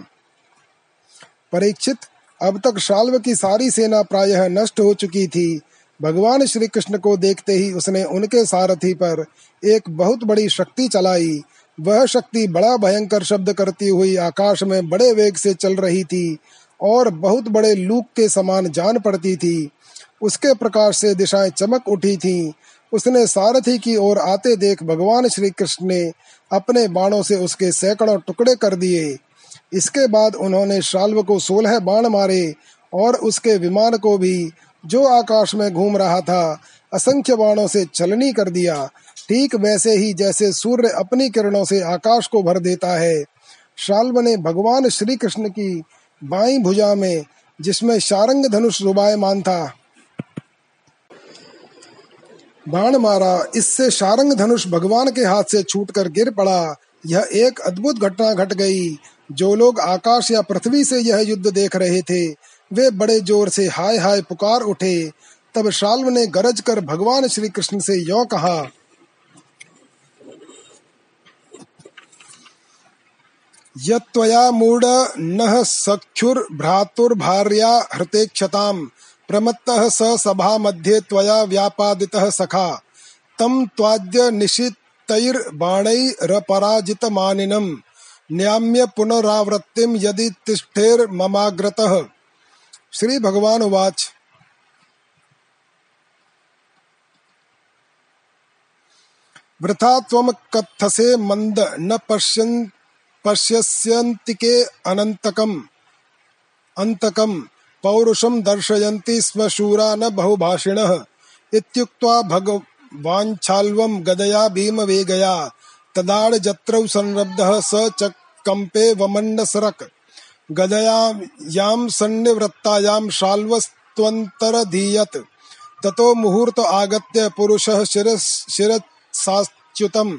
परीक्षित, अब तक शाल्व की सारी सेना प्रायः नष्ट हो चुकी थी। भगवान श्री कृष्ण को देखते ही उसने उनके सारथी पर एक बहुत बड़ी शक्ति चलाई। वह शक्ति बड़ा भयंकर शब्द करती हुई आकाश में बड़े वेग से चल रही थी। और बहुत बड़े लूक के समान जान पड़ती थी। उसके प्रकाश से दिशाएँ चमक उठी थीं। उसने सारथी की ओर आते देख भगवान श्री कृष्ण ने अपने बाणों से उसके सैकड़ों टुकड़े कर दिए। इसके बाद उन्होंने शाल्व को सोलह बाण मारे और उसके विमान को भी जो आकाश में घूम रहा था, असंख्य बाणों से चलनी कर दिया। ठीक वैसे ही जैसे सूर्य अपनी किरणों से आकाश को भर देता है। शाल्व ने भगवान श्री कृष्ण की बाई भुजा में, जिसमें शारंग धनुष रुबायमान था। बाण मारा, इससे शारंग धनुष भगवान के हाथ से छूटकर गिर पड़ा। यह एक अद्भुत घटना घट गई। जो लोग आकाश या पृथ्वी से यह युद्ध देख रहे थे, वे बड़े ज़ोर से हाय हाय पुकार उठे। तब शाल्व ने गरज कर भगवान श्री कृष्ण से यो कहा यत्त्वया मूढ़ नः सख्युर्भ्रातुर्भार्या हृतेक्षताम्, प्रमत्तः स सभा मध्ये त्वया व्यापादितः सखा। तं त्वाद्य निशितैर्बाणैरपराजितमानिनम् न्याम्य पुनरावृत्तिम यदि तिष्ठेर्ममाग्रतः। श्री भगवान उवाच वृथा त्वम कथसे मंद न पश्यन् पश्यस्यन्तिके अनन्तकम्। अन्तकम् पौरुषं दर्शयन्ति स्म शूरा न बहुभाषिणः। इत्युक्त्वा भगवाञ्छाल्वं गदया भीमवेगया। तदाड़ जत्रौ संरब्धः स च कम्पे वमण्डसरक्। गदयां सन्निवृत्तायां शाल्वस्त्वन्तरधीयत। ततो मुहूर्त आगत्य पुरुषः शिरसाच्युतम्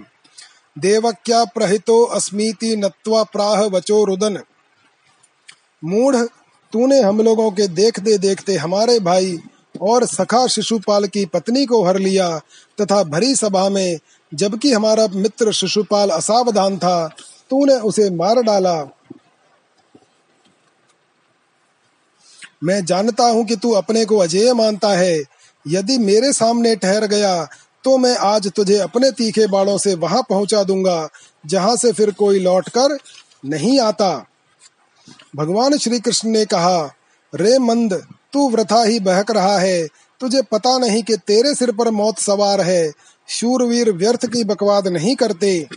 देवक्या प्रहितो अस्मीति नत्वा प्राह वचो रुदन। मूढ़, तूने हम लोगों के देखते देखते हमारे भाई और सखा शिशुपाल की पत्नी को हर लिया तथा भरी सभा में, जबकि हमारा मित्र शिशुपाल असावधान था, तूने उसे मार डाला। मैं जानता हूँ कि तू अपने को अजय मानता है। यदि मेरे सामने ठहर गया तो मैं आज तुझे अपने तीखे बाणों से वहाँ पहुँचा दूँगा, जहाँ से फिर कोई लौटकर नहीं आता। भगवान श्री कृष्ण ने कहा, रे मंद, तू व्रथा ही बहक रहा है। तुझे पता नहीं कि तेरे सिर पर मौत सवार है। शूरवीर व्यर्थ की बकवाद नहीं करते।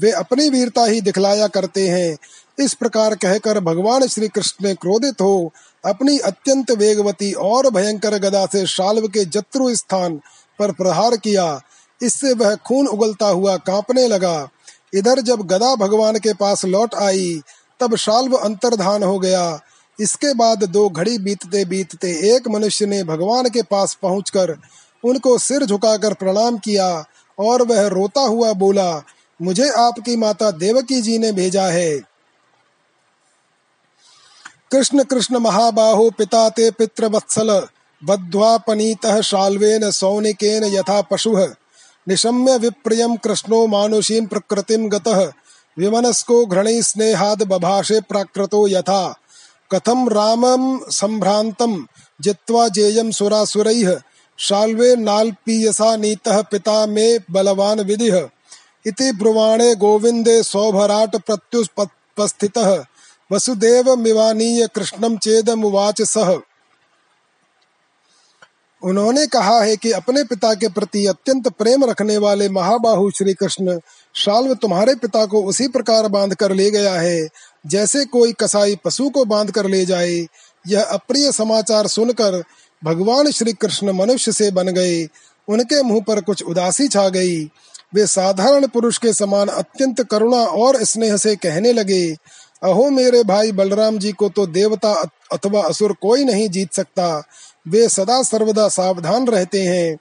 वे अपनी वीरता ही दिखलाया करते हैं। इस प्रकार कहकर भगवान श्री कृष्ण ने क्रोधित हो अपनी अत्यंत वेगवती और भयंकर गदा से शाल्व के जत्रु स्थान पर प्रहार किया। इससे वह खून उगलता हुआ कांपने लगा। इधर जब गदा भगवान के पास लौट आई, तब शाल्व अंतर्धान हो गया। इसके बाद दो घड़ी बीतते बीतते एक मनुष्य ने भगवान के पास पहुंचकर उनको सिर झुकाकर प्रणाम किया और वह रोता हुआ बोला, मुझे आपकी माता देवकी जी ने भेजा है। कृष्ण कृष्ण महाबाहो पिता ते पितृवत्सल। बद्ध्वा पनीतः शाल्वेन सौनिकेन यथा पशुः। निशम्य विप्रियं कृष्णो मानुषीं प्रकृतिं गतः। विमनस्को घृणै स्नेहाद बभाषे प्राकृतो यथा। कथम रामं संभ्रांतं जित्वा जेयं सुरासुरैः। शाल्वे नाल्पीयसा नीतः पिता मे बलवान विधिः। इति ब्रुवाणे गोविंदे सौभराट प्रत्युपस्थितः। वसुदेव मिवानीय कृष्णम चेदमुवाच सह उन्होंने कहा है कि अपने पिता के प्रति अत्यंत प्रेम रखने वाले महाबाहु श्री कृष्ण शाल्व तुम्हारे पिता को उसी प्रकार बाँध कर ले गया है, जैसे कोई कसाई पशु को बाँध कर ले जाए। यह अप्रिय समाचार सुनकर भगवान श्री कृष्ण मनुष्य से बन गए। उनके मुँह पर कुछ उदासी छा गई। वे साधारण पुरुष के समान अत्यंत करुणा और स्नेह से कहने लगे, अहो मेरे भाई बलराम जी को तो देवता अथवा असुर कोई नहीं जीत सकता। वे सदा सर्वदा सावधान रहते हैं।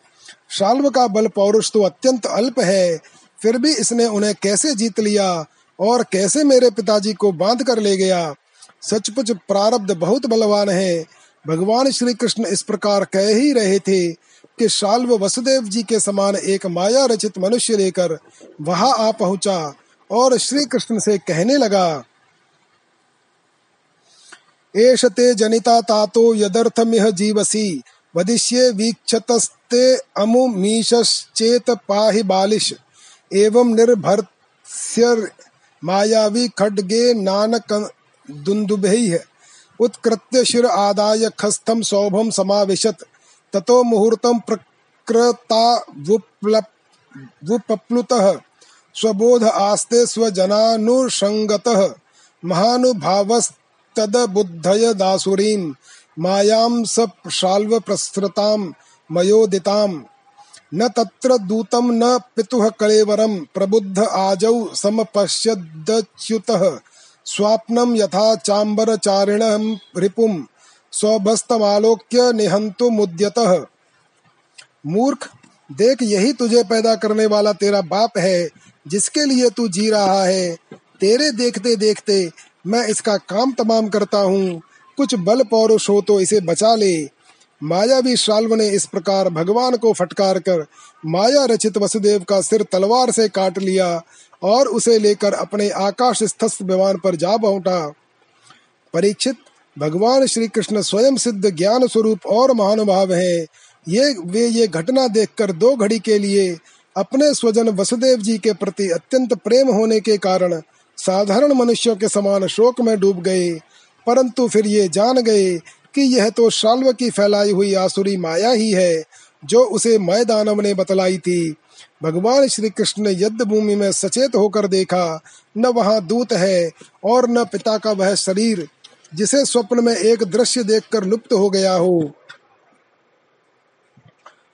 शाल्व का बल पौरुष तो अत्यंत अल्प है, फिर भी इसने उन्हें कैसे जीत लिया और कैसे मेरे पिताजी को बाँध कर ले गया? सचमुच प्रारब्ध बहुत बलवान है। भगवान श्री कृष्ण इस प्रकार कह ही रहे थे कि शाल्व वसुदेव जी के समान एक माया रचित मनुष्य लेकर वहाँ आ पहुँचा और श्री कृष्ण से कहने लगा एष ते जनिता तातो यदर्थमिह जीवसी। वदिष्ये वीक्षतस्ते अमुमीशश्चेत पाहि बालिश। एवं निर्भर्स्य मायावी खड्गे नानक दुन्दुभैः उत्कृत्य शिर आदाय खस्थम सौभम समाविशत। ततो मुहूर्तम प्रकृता वुपप्लुतः स्वबोध आस्ते स्वजनानुषंगतः महानुभावस्तदबुद्धय दासुरीं, मायां शाल्व प्रसृतां मयोदिताम् न तत्र दूतं न पितुः कलेवरं, प्रबुद्ध आजौ समपश्यदच्युतः। स्वाप्नं यथा चाम्बरचारिणं रिपुं, स्वभस्तमालोक्य निहंतु मुद्यतः। मूर्ख, देख यही तुझे पैदा करने वाला तेरा बाप है, जिसके लिए तू जी रहा है। तेरे देखते देखते मैं इसका काम तमाम करता हूँ। कुछ बल पौरुष हो तो इसे बचा ले। मायावी श्राल्व ने इस प्रकार भगवान को फटकार कर माया रचित वसुदेव का सिर तलवार से काट लिया और उसे लेकर अपने आकाश स्थस्थ विमान पर जा पहुँचा। परीक्षित, भगवान श्री कृष्ण स्वयं सिद्ध ज्ञान स्वरूप और महानुभाव है। ये, वे ये घटना देखकर दो घड़ी के लिए अपने स्वजन वसुदेव जी के प्रति अत्यंत प्रेम होने के कारण साधारण मनुष्यों के समान शोक में डूब गए, परंतु फिर ये जान गए कि यह तो शाल्व की फैलाई हुई आसुरी माया ही है, जो उसे मैदानव ने बतलाई थी। भगवान श्री कृष्ण ने युद्ध भूमि में सचेत होकर देखा, न वहाँ दूत है और न पिता का वह शरीर, जिसे स्वप्न में एक दृश्य देखकर लुप्त हो गया हो।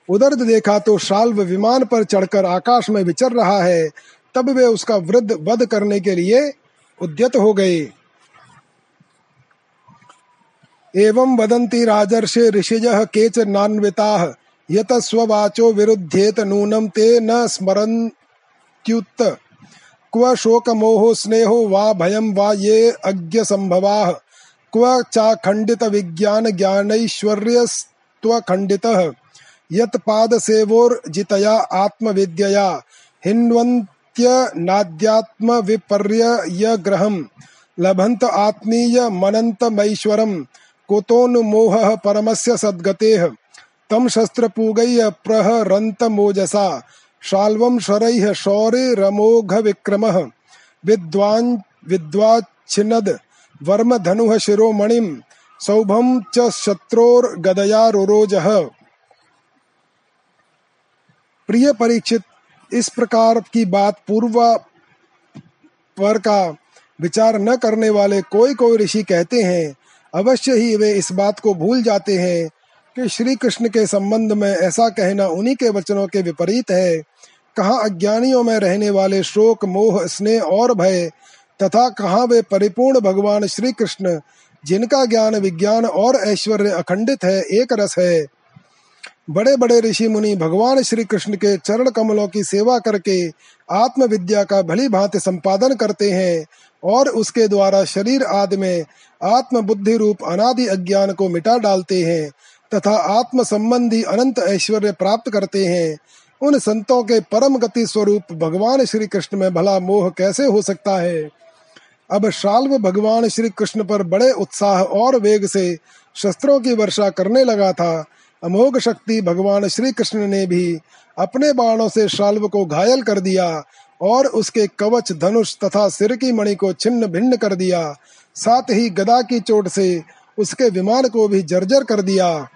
उधर देखा तो शाल्व विमान पर चढ़कर आकाश में विचर रहा है तब वे उसका वृद्ध वध करने के लिए उद्यत हो गए। एवं वदन्ति राजर्षे ऋषिजः केचनान्विताः यत स्ववाचो विरुध्येत नूनम ते न स्मरन्त्युत। क्व शोकमोहो स्नेहो वा भयं वा ये अज्ञ संभवाः क्व चाखण्डित विज्ञान ज्ञानैश्वर्यस्त्वखण्डितः यत् पादसेवोर्जितया आत्मविद्यया हिन्वन्त्यनाद्यात्मविपर्ययग्रहं लभन्त आत्मीयमनन्तमैश्वरम् कुतोन्मोहः परमस्य सद्गतेः। तं शस्त्रपूगैः प्रहरन्तमोजसा। शाल्वं शरैः शौरिरमोघविक्रमः विद्वान् विद्वाच्छिनद्। वर्मधनुः शिरोमणिं सौभं च शत्रोर्गदयारुरोजः। प्रिय परीक्षित इस प्रकार की बात पूर्व पर का विचार न करने वाले कोई कोई ऋषि कहते हैं, अवश्य ही वे इस बात को भूल जाते हैं कि श्री कृष्ण के संबंध में ऐसा कहना उन्हीं के वचनों के विपरीत है। कहाँ अज्ञानियों में रहने वाले शोक, मोह, स्नेह और भय तथा कहाँ वे परिपूर्ण भगवान श्री कृष्ण जिनका ज्ञान, विज्ञान और ऐश्वर्य अखंडित है, एक रस है। बड़े बड़े ऋषि मुनि भगवान श्री कृष्ण के चरण कमलों की सेवा करके आत्म विद्या का भली भांति संपादन करते हैं और उसके द्वारा शरीर आदि में आत्म बुद्धि रूप अनादि अज्ञान को मिटा डालते हैं तथा आत्म संबंधी अनंत ऐश्वर्य प्राप्त करते हैं। उन संतों के परम गति स्वरूप भगवान श्री कृष्ण में भला मोह कैसे हो सकता है? अब शाल्व भगवान श्री कृष्ण पर बड़े उत्साह और वेग से शस्त्रों की वर्षा करने लगा था। अमोघ शक्ति भगवान श्री कृष्ण ने भी अपने बाणों से शाल्व को घायल कर दिया और उसके कवच, धनुष तथा सिर की मणि को छिन्न भिन्न कर दिया। साथ ही गदा की चोट से उसके विमान को भी जर्जर कर दिया।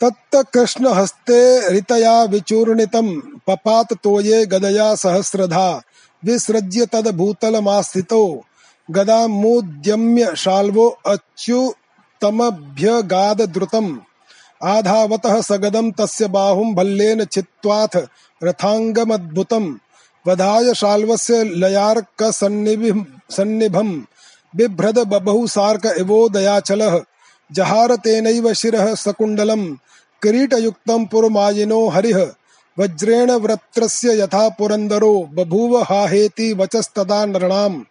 तत्त कृष्ण हस्ते ऋतया विचूर्णितम, पपात तोये गदया सहस्रधा, विसृज्य तद भूतल गदा मुद्यम्य शाल्वो अच्युतमभ्यगाद द्रुतम आधावतः सगदम तस्य बाहुं भल्लेन छित्त्वाथ रथांगमद्भुतम वधाय शाल्वस्य लयार्कसन्निभं बिभ्रद बबहु सार्क इवोदयाचलः जहार तेनैव शिरः सकुण्डलं किरीटयुक्तं पुरमायिनो हरिः। वज्रेण वृत्रस्य यथा पुरन्दरो बभूव हाहेति वचस्तदा नृणाम्।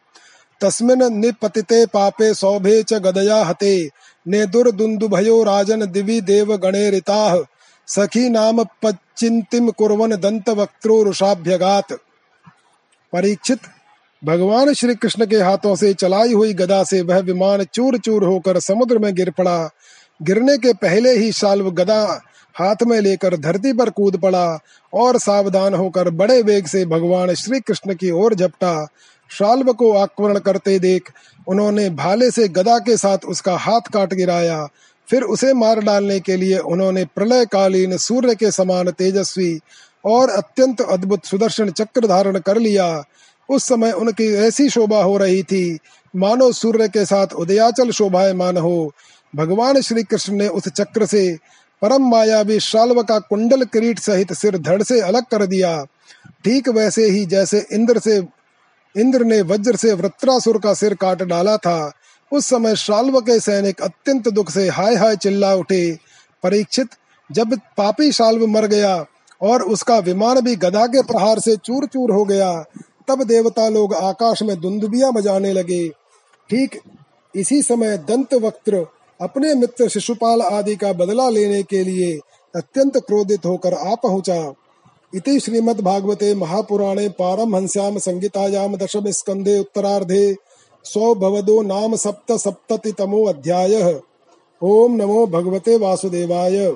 तस्मिन् निपतिते पापे सौभे च गदया हते। ने दुर्दुन्दुभयो राजन दिवि देव गणेरिताः। सखी नाम पचिंतिम कुरवन दंत वक्त्रोरुषाभ्यगात परीक्षित, भगवान श्री कृष्ण के हाथों से चलाई हुई गदा से वह विमान चूर चूर होकर समुद्र में गिर पड़ा। गिरने के पहले ही शाल्व गदा हाथ में लेकर धरती पर कूद पड़ा और सावधान होकर बड़े वेग से भगवान श्री कृष्ण की ओर झपटा। शाल्व को आक्रमण करते देख, उन्होंने भाले से गदा के साथ उसका हाथ काट गिराया। फिर उसे मार डालने के लिए उन्होंने प्रलय कालीन सूर्य के समान तेजस्वी और अत्यंत अद्भुत सुदर्शन चक्र धारण कर लिया। उस समय उनकी ऐसी शोभा हो रही थी, मानो सूर्य के साथ उदयाचल शोभायमान हो। भगवान श्री कृष्ण ने उस चक्र से परम मायावी शाल्व का कुंडल किरीट सहित सिर धड़ से अलग कर दिया। ठीक वैसे ही जैसे इंद्र से इंद्र ने वज्र से वृत्रासुर का सिर काट डाला था। उस समय शाल्व के सैनिक अत्यंत दुख से हाय हाय चिल्ला उठे। परीक्षित, जब पापी शाल्व मर गया और उसका विमान भी गदा के प्रहार से चूर चूर हो गया, तब देवता लोग आकाश में दुंदुबिया बजाने लगे। ठीक इसी समय दंत वक्त्र अपने मित्र शिशुपाल आदि का बदला लेने के लिए अत्यंत क्रोधित होकर आ पहुँचा। इति श्रीमद्भागवते महापुराणे पारमहंस्याम संहितायाम दशम स्कंदे उत्तरार्धे सौभवदो नाम सप्त सप्ततितमो अध्यायः। ओम नमो भगवते वासुदेवाय।